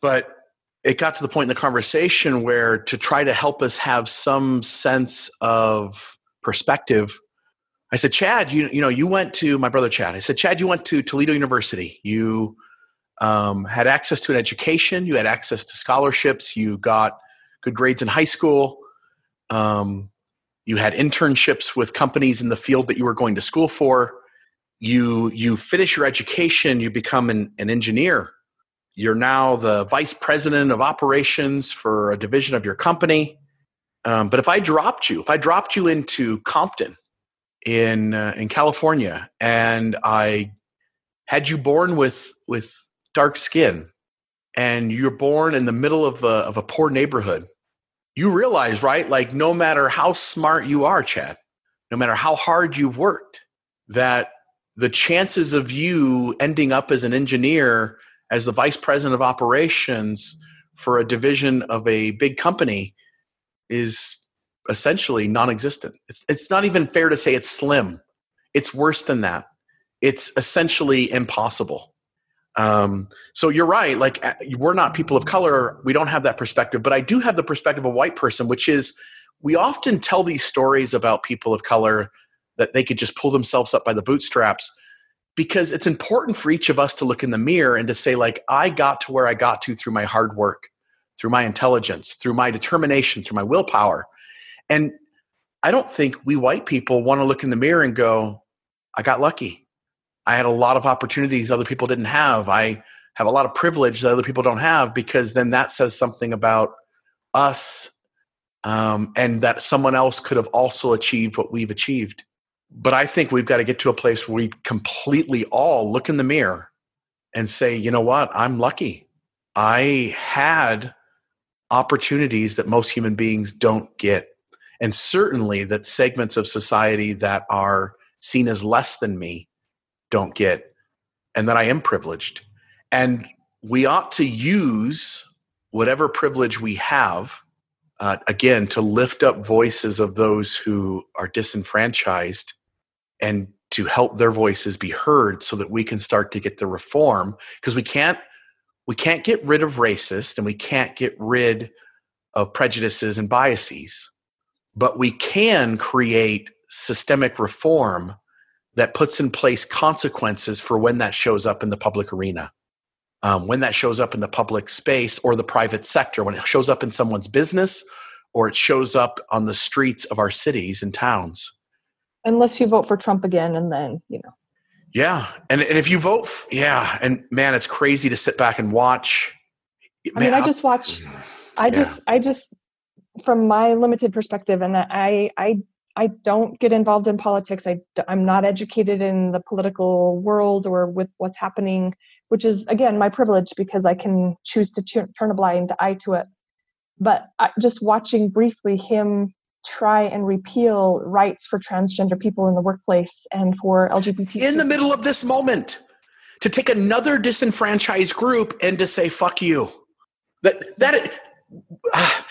But it got to the point in the conversation where to try to help us have some sense of perspective I said Chad you you know you went to my brother Chad I said Chad you went to Toledo University. You um, had access to an education, you had access to scholarships, you got good grades in high school, um, you had internships with companies in the field that you were going to school for. You you finish your education, you become an, an engineer. You're now the vice president of operations for a division of your company. Um, but if I dropped you, if I dropped you into Compton in uh, in California, and I had you born with with dark skin and you're born in the middle of a, of a poor neighborhood, you realize, right? Like, no matter how smart you are, Chad, no matter how hard you've worked, that the chances of you ending up as an engineer, as the vice president of operations for a division of a big company is essentially non existent. It's, it's not even fair to say it's slim, it's worse than that. It's essentially impossible. Um, so you're right. Like uh, we're not people of color. We don't have that perspective, but I do have the perspective of a white person, which is we often tell these stories about people of color that they could just pull themselves up by the bootstraps because it's important for each of us to look in the mirror and to say like i got to where i got to through my hard work through my intelligence through my determination through my willpower and i don't think we white people want to look in the mirror and go i got lucky I had a lot of opportunities other people didn't have. I have a lot of privilege that other people don't have because then that says something about us um, and that someone else could have also achieved what we've achieved. But I think we've got to get to a place where we completely all look in the mirror and say, you know what, I'm lucky. I had opportunities that most human beings don't get. And certainly that segments of society that are seen as less than me don't get, and that I am privileged. And we ought to use whatever privilege we have, uh, again, to lift up voices of those who are disenfranchised and to help their voices be heard so that we can start to get the reform because we can't we can't get rid of racist and we can't get rid of prejudices and biases but we can create systemic reform that puts in place consequences for when that shows up in the public arena. Um, when that shows up in the public space or the private sector, when it shows up in someone's business or it shows up on the streets of our cities and towns. Unless you vote for Trump again, and then, you know. Yeah. And, and if you vote, f- yeah. And man, it's crazy to sit back and watch. Man, I mean, I just watch, I yeah. just, I just, from my limited perspective, and I, I I don't get involved in politics. I, I'm not educated in the political world or with what's happening, which is, again, my privilege because I can choose to turn a blind eye to it. But I, just watching briefly him try and repeal rights for transgender people in the workplace and for LGBT. In the middle of this moment, to take another disenfranchised group and to say, fuck you. That, that, uh,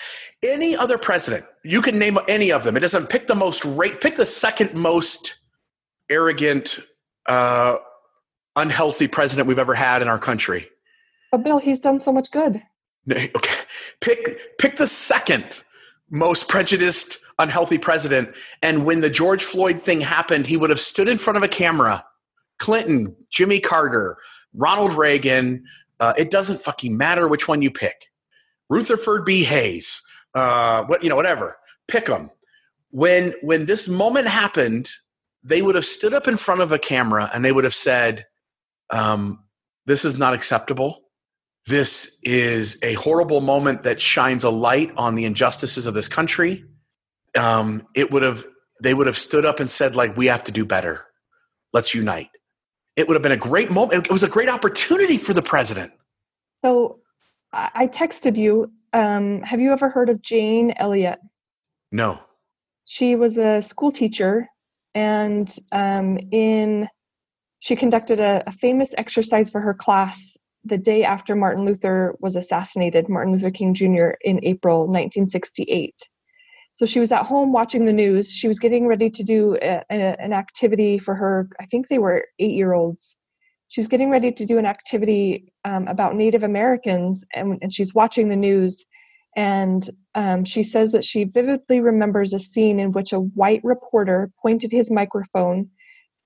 any other president, you can name any of them. It doesn't pick the most rate, pick the second most arrogant, uh, unhealthy president we've ever had in our country. But Bill, he's done so much good. Okay, pick pick the second most prejudiced, unhealthy president. And when the George Floyd thing happened, he would have stood in front of a camera. Clinton, Jimmy Carter, Ronald Reagan. Uh, it doesn't fucking matter which one you pick. Rutherford B. Hayes, uh, what you know, whatever. Pick them. When when this moment happened, they would have stood up in front of a camera and they would have said, um, "This is not acceptable. This is a horrible moment that shines a light on the injustices of this country." Um, it would have they would have stood up and said, "Like we have to do better. Let's unite." It would have been a great moment. It was a great opportunity for the president. So I texted you um, have you ever heard of Jane Elliott? No. She was a school teacher, and um, in she conducted a, a, famous exercise for her class the day after Martin Luther was assassinated, Martin Luther King Jr. in April 1968. So she was at home watching the news. She was getting ready to do a, a, an activity for her, I think they were eight year olds. She was getting ready to do an activity um, about Native Americans, and, and, she's watching the news. And um, she says that she vividly remembers a scene in which a white reporter pointed his microphone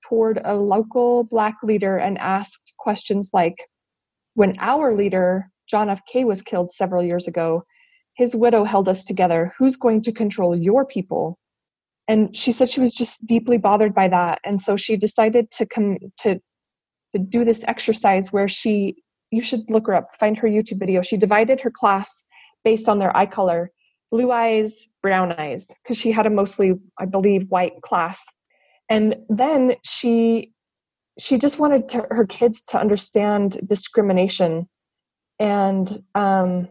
toward a local black leader and asked questions like When our leader, John F. K., was killed several years ago, his widow held us together. Who's going to control your people? And she said she was just deeply bothered by that. And so she decided to come to to do this exercise where she you should look her up, find her YouTube video. She divided her class based on their eye color, blue eyes, brown eyes, because she had a mostly, I believe, white class. And then she she just wanted to, her kids to understand discrimination and um,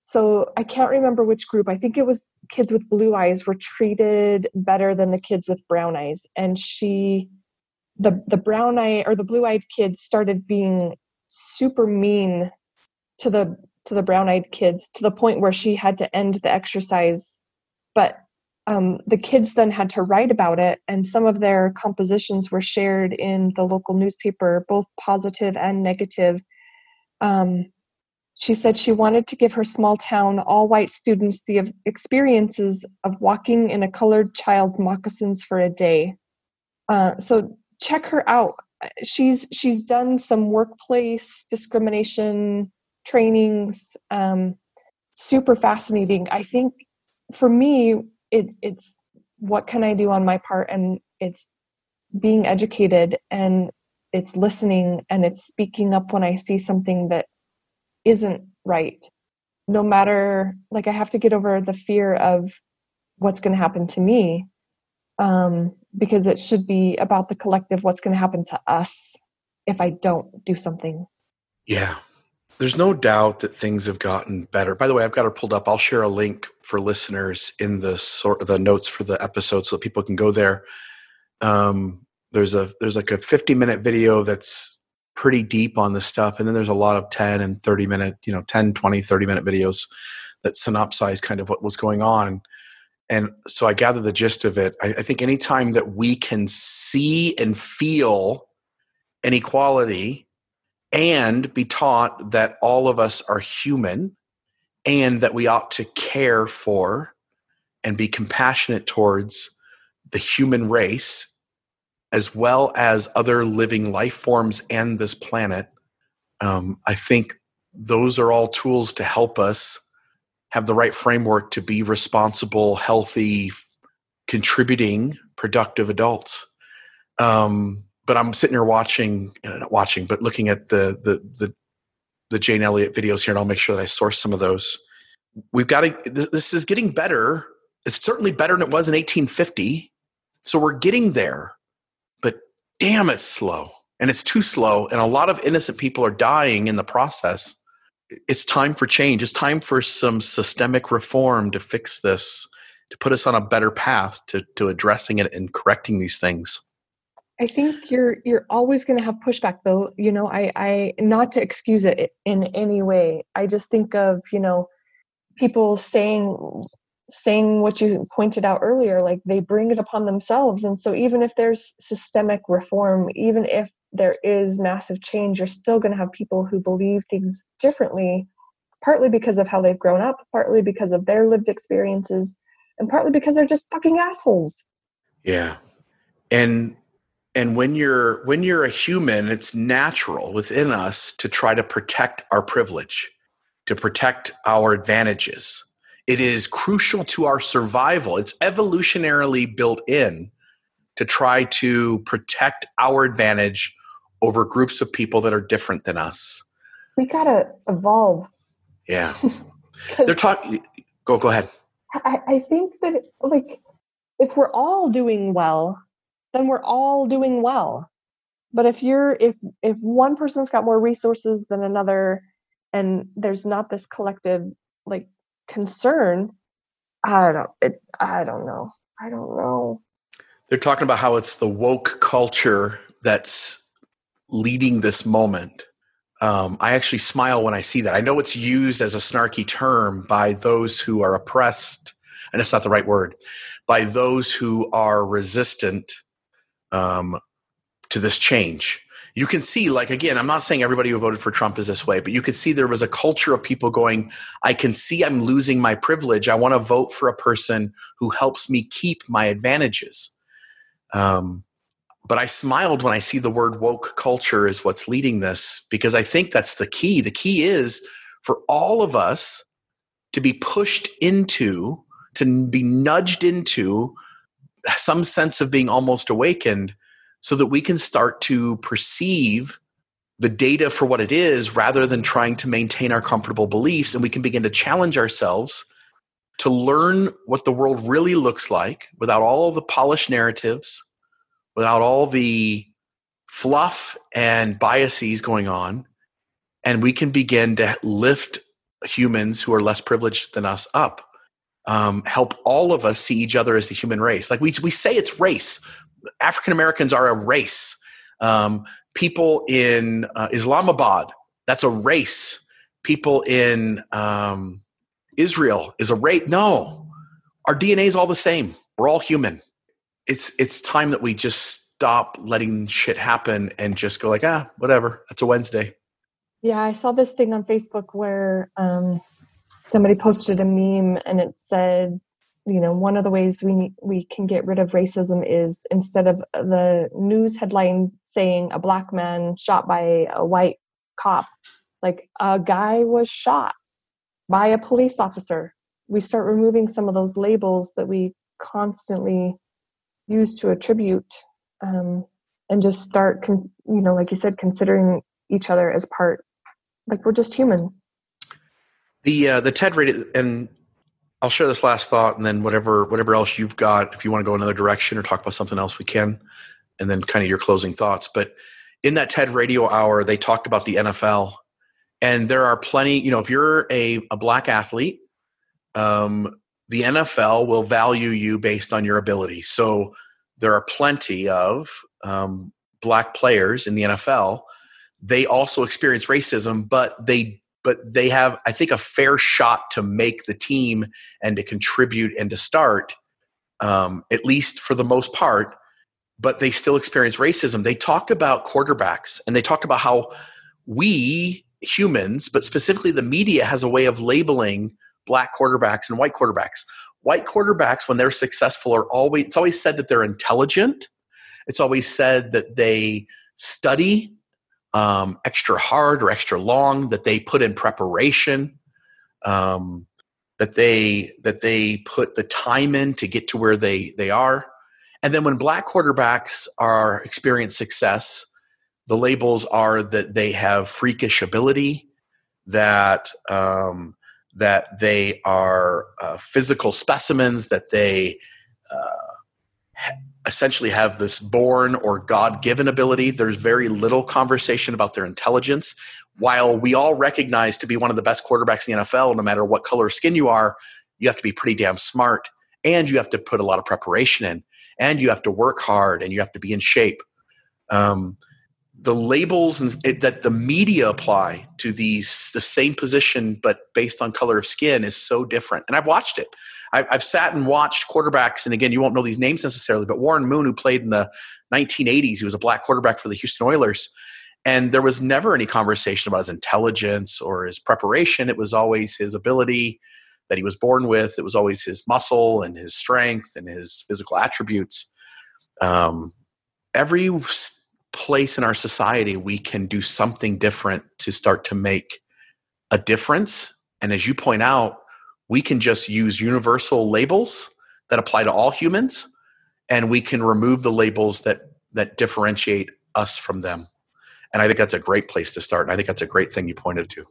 so I can't remember which group. I think it was kids with blue eyes were treated better than the kids with brown eyes. And she, the the brown eye or the blue eyed kids started being super mean to the to the brown eyed kids to the point where she had to end the exercise. But um, the kids then had to write about it, and some of their compositions were shared in the local newspaper, both positive and negative. Um, she said she wanted to give her small town, all white students the experiences of walking in a colored child's moccasins for a day. Uh, so check her out. She's she's done some workplace discrimination trainings. Um, super fascinating. I think for me, it, it's what can I do on my part, and it's being educated and it's listening and it's speaking up when I see something that isn't right no matter like i have to get over the fear of what's going to happen to me um, because it should be about the collective what's going to happen to us if i don't do something. Yeah. There's no doubt that things have gotten better. By the way i've got her pulled up. I'll share a link for listeners in the sort of the notes for the episode so that people can go there. Um, there's a there's like a 50 minute video that's pretty deep on this stuff and then there's a lot of 10 and 30 minute you know 10 20 30 minute videos that synopsize kind of what was going on and so i gather the gist of it I, I think anytime that we can see and feel inequality and be taught that all of us are human and that we ought to care for and be compassionate towards the human race as well as other living life forms and this planet. Um, I think those are all tools to help us have the right framework to be responsible, healthy, contributing, productive adults. Um, but I'm sitting here watching, uh, not watching, but looking at the, the the the Jane Elliott videos here, and I'll make sure that I source some of those. We've got to. This is getting better. It's certainly better than it was in 1850. So we're getting there but damn, it's slow. And it's too slow. And a lot of innocent people are dying in the process. It's time for change. It's time for some systemic reform to fix this, to put us on a better path to, to addressing it and correcting these things. I think you're you're always going to have pushback though. You know, I I not to excuse it in any way. I just think of, you know, people saying saying what you pointed out earlier like they bring it upon themselves. And so even if there's systemic reform even if there is massive change you're still going to have people who believe things differently partly because of how they've grown up partly because of their lived experiences and partly because they're just fucking assholes. Yeah. And and when you're when you're a human it's natural within us to try to protect our privilege to protect our advantages it is crucial to our survival. It's evolutionarily built in to try to protect our advantage over groups of people that are different than us. We gotta evolve. Yeah, they're talking. Go, go ahead. I, I think that like if we're all doing well, then we're all doing well. But if you're if if one person's got more resources than another, and there's not this collective like concern i don't it, i don't know i don't know they're talking about how it's the woke culture that's leading this moment um, I actually smile when I see that. I know it's used as a snarky term by those who are oppressed, and it's not the right word, by those who are resistant um, to this change. You can see, like, again, I'm not saying everybody who voted for Trump is this way, but you could see there was a culture of people going, I can see I'm losing my privilege. I want to vote for a person who helps me keep my advantages. Um, but I smiled when I see the word woke culture is what's leading this because I think that's the key. The key is for all of us to be pushed into, to be nudged into some sense of being almost awakened so that we can start to perceive the data for what it is rather than trying to maintain our comfortable beliefs and we can begin to challenge ourselves to learn what the world really looks like without all the polished narratives without all the fluff and biases going on, and we can begin to lift humans who are less privileged than us up. Um, help all of us see each other as the human race. Like we, we say it's race. African Americans are a race. Um, people in uh, Islamabad, that's a race. People in um, Israel is a race. No, our DNA is all the same. We're all human it's it's time that we just stop letting shit happen and just go like ah whatever that's a wednesday yeah i saw this thing on facebook where um, somebody posted a meme and it said you know one of the ways we we can get rid of racism is instead of the news headline saying a black man shot by a white cop like a guy was shot by a police officer. We start removing some of those labels that we constantly use to attribute um, and just start con- you know like you said considering each other as part like we're just humans. The uh, the ted rated and i'll share this last thought and then whatever whatever else you've got if you want to go another direction or talk about something else we can and then kind of your closing thoughts but in that ted radio hour they talked about the nfl and there are plenty you know if you're a, a black athlete um, the NFL will value you based on your ability. So there are plenty of um, black players in the NFL. They also experience racism, but they but they have I think a fair shot to make the team and to contribute and to start, um, at least for the most part. But they still experience racism. They talked about quarterbacks and they talked about how we humans, but specifically the media, has a way of labeling black quarterbacks and white quarterbacks. White quarterbacks, when they're successful, are always it's always said that they're intelligent. It's always said that they study um, extra hard or extra long, that they put in preparation, um, that they that they put the time in to get to where they they are. And then when black quarterbacks are experience success, the labels are that they have freakish ability, that um, that they are uh, physical specimens, that they uh, essentially have this born or God given ability. There's very little conversation about their intelligence. While we all recognize to be one of the best quarterbacks in the NFL, no matter what color skin you are, you have to be pretty damn smart and you have to put a lot of preparation in and you have to work hard and you have to be in shape. Um, the labels that the media apply to these the same position but based on color of skin is so different and i've watched it I've, I've, sat and watched quarterbacks and again you won't know these names necessarily but warren moon who played in the 1980s he was a black quarterback for the houston oilers and there was never any conversation about his intelligence or his preparation. It was always his ability that he was born with. It was always his muscle and his strength and his physical attributes. Um, every place in our society we can do something different to start to make a difference. And as you point out, we can just use universal labels that apply to all humans, and we can remove the labels that that differentiate us from them. And I think that's a great place to start. And I think that's a great thing you pointed to.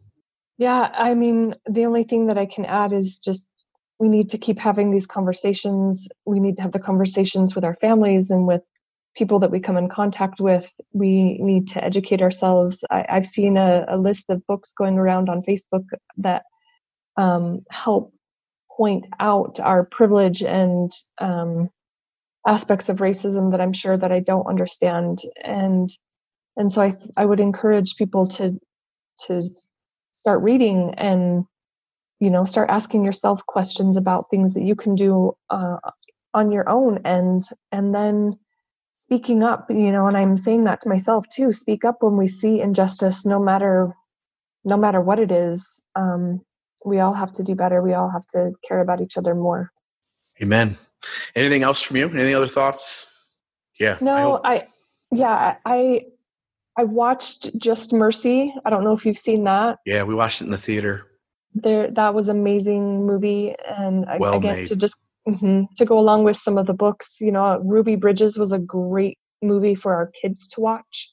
Yeah, I mean, the only thing that I can add is just we need to keep having these conversations. We need to have the conversations with our families and with people that we come in contact with, we need to educate ourselves. I, have seen a, a, list of books going around on Facebook that um, help point out our privilege and um, aspects of racism that I'm sure that I don't understand. And and so I I would encourage people to to start reading and you know start asking yourself questions about things that you can do uh, on your own and and then speaking up you know and i'm saying that to myself too speak up when we see injustice no matter no matter what it is um, we all have to do better. We all have to care about each other more. Amen. Anything else from you? Any other thoughts? Yeah no i, I yeah i i watched just mercy. I don't know if you've seen that. Yeah we watched it in the theater. There that was amazing movie and well again made. to just mm-hmm, to go along with some of the books you know ruby bridges was a great movie for our kids to watch.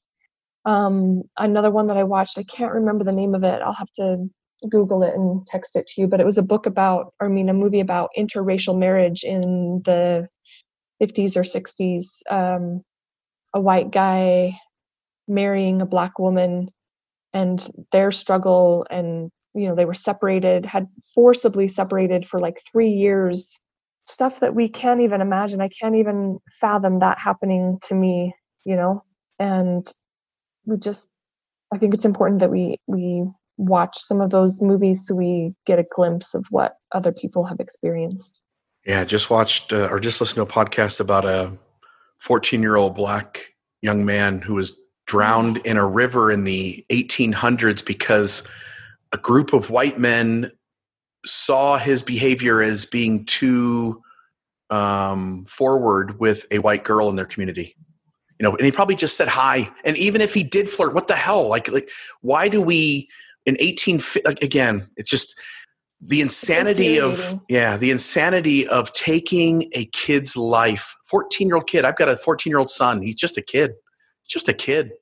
Um, another one that i watched i can't remember the name of it. I'll have to google it and text it to you but it was a book about i mean a movie about interracial marriage in the 50s or 60s um, a white guy marrying a black woman and their struggle and you know they were separated had forcibly separated for like three years. Stuff that we can't even imagine. I can't even fathom that happening to me you know? And we just i think it's important that we we watch some of those movies so we get a glimpse of what other people have experienced yeah just watched uh, or just listened to a podcast about a 14 year old black young man who was drowned in a river in the 1800s because a group of white men saw his behavior as being too um, forward with a white girl in their community. You know, and he probably just said hi. And even if he did flirt, what the hell? Like, like, why do we in eighteen? Like, again, it's just the insanity of yeah, the insanity of taking a kid's life. Fourteen year old kid. I've got a fourteen year old son. He's just a kid. He's just a kid.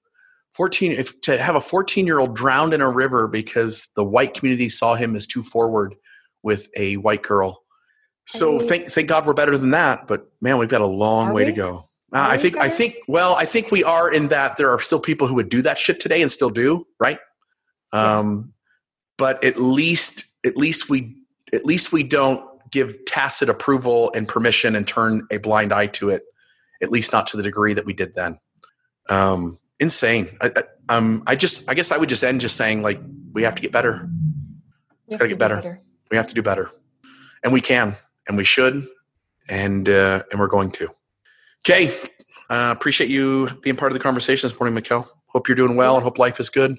14 if to have a 14 year old drowned in a river because the white community saw him as too forward with a white girl so I thank thank god we're better than that but man we've got a long way we? to go uh, i think better? i think well i think we are in that there are still people who would do that shit today and still do right um but at least at least we at least we don't give tacit approval and permission and turn a blind eye to it at least not to the degree that we did then um insane. I, I, um, I just, I guess I would just end just saying like we have to get better. It's got to get better. better. We have to do better, and we can, and we should, and uh, and we're going to. Okay, uh, appreciate you being part of the conversation this morning, Mikkel. Hope you're doing well, and hope life is good.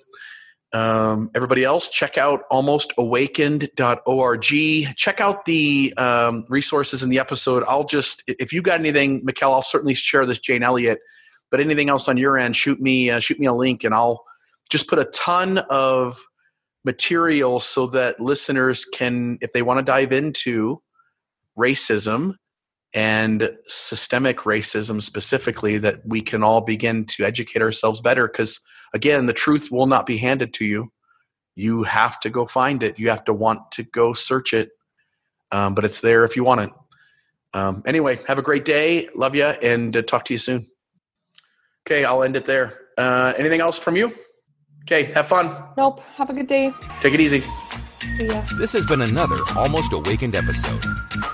Um, everybody else, check out almostawakened.org. Check out the um, resources in the episode. I'll just, if you got anything, Mikkel, I'll certainly share this Jane Elliott but anything else on your end, shoot me uh, shoot me a link, and I'll just put a ton of material so that listeners can, if they want to dive into racism and systemic racism specifically, that we can all begin to educate ourselves better. Because again, the truth will not be handed to you. You have to go find it. You have to want to go search it. Um, but it's there if you want it. Um, anyway, have a great day. Love you, and uh, talk to you soon. Okay, I'll end it there. Uh, anything else from you? Okay, have fun. Nope. Have a good day. Take it easy. This has been another Almost Awakened episode.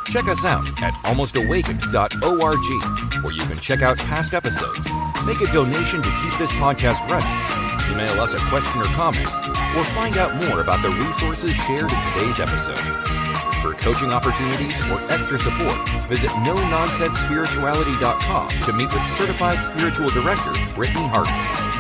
Check us out at almostawakened.org, where you can check out past episodes, make a donation to keep this podcast running, email us a question or comment, or find out more about the resources shared in today's episode. For coaching opportunities or extra support, visit no-nonsense-spirituality.com to meet with certified spiritual director Brittany Hartman.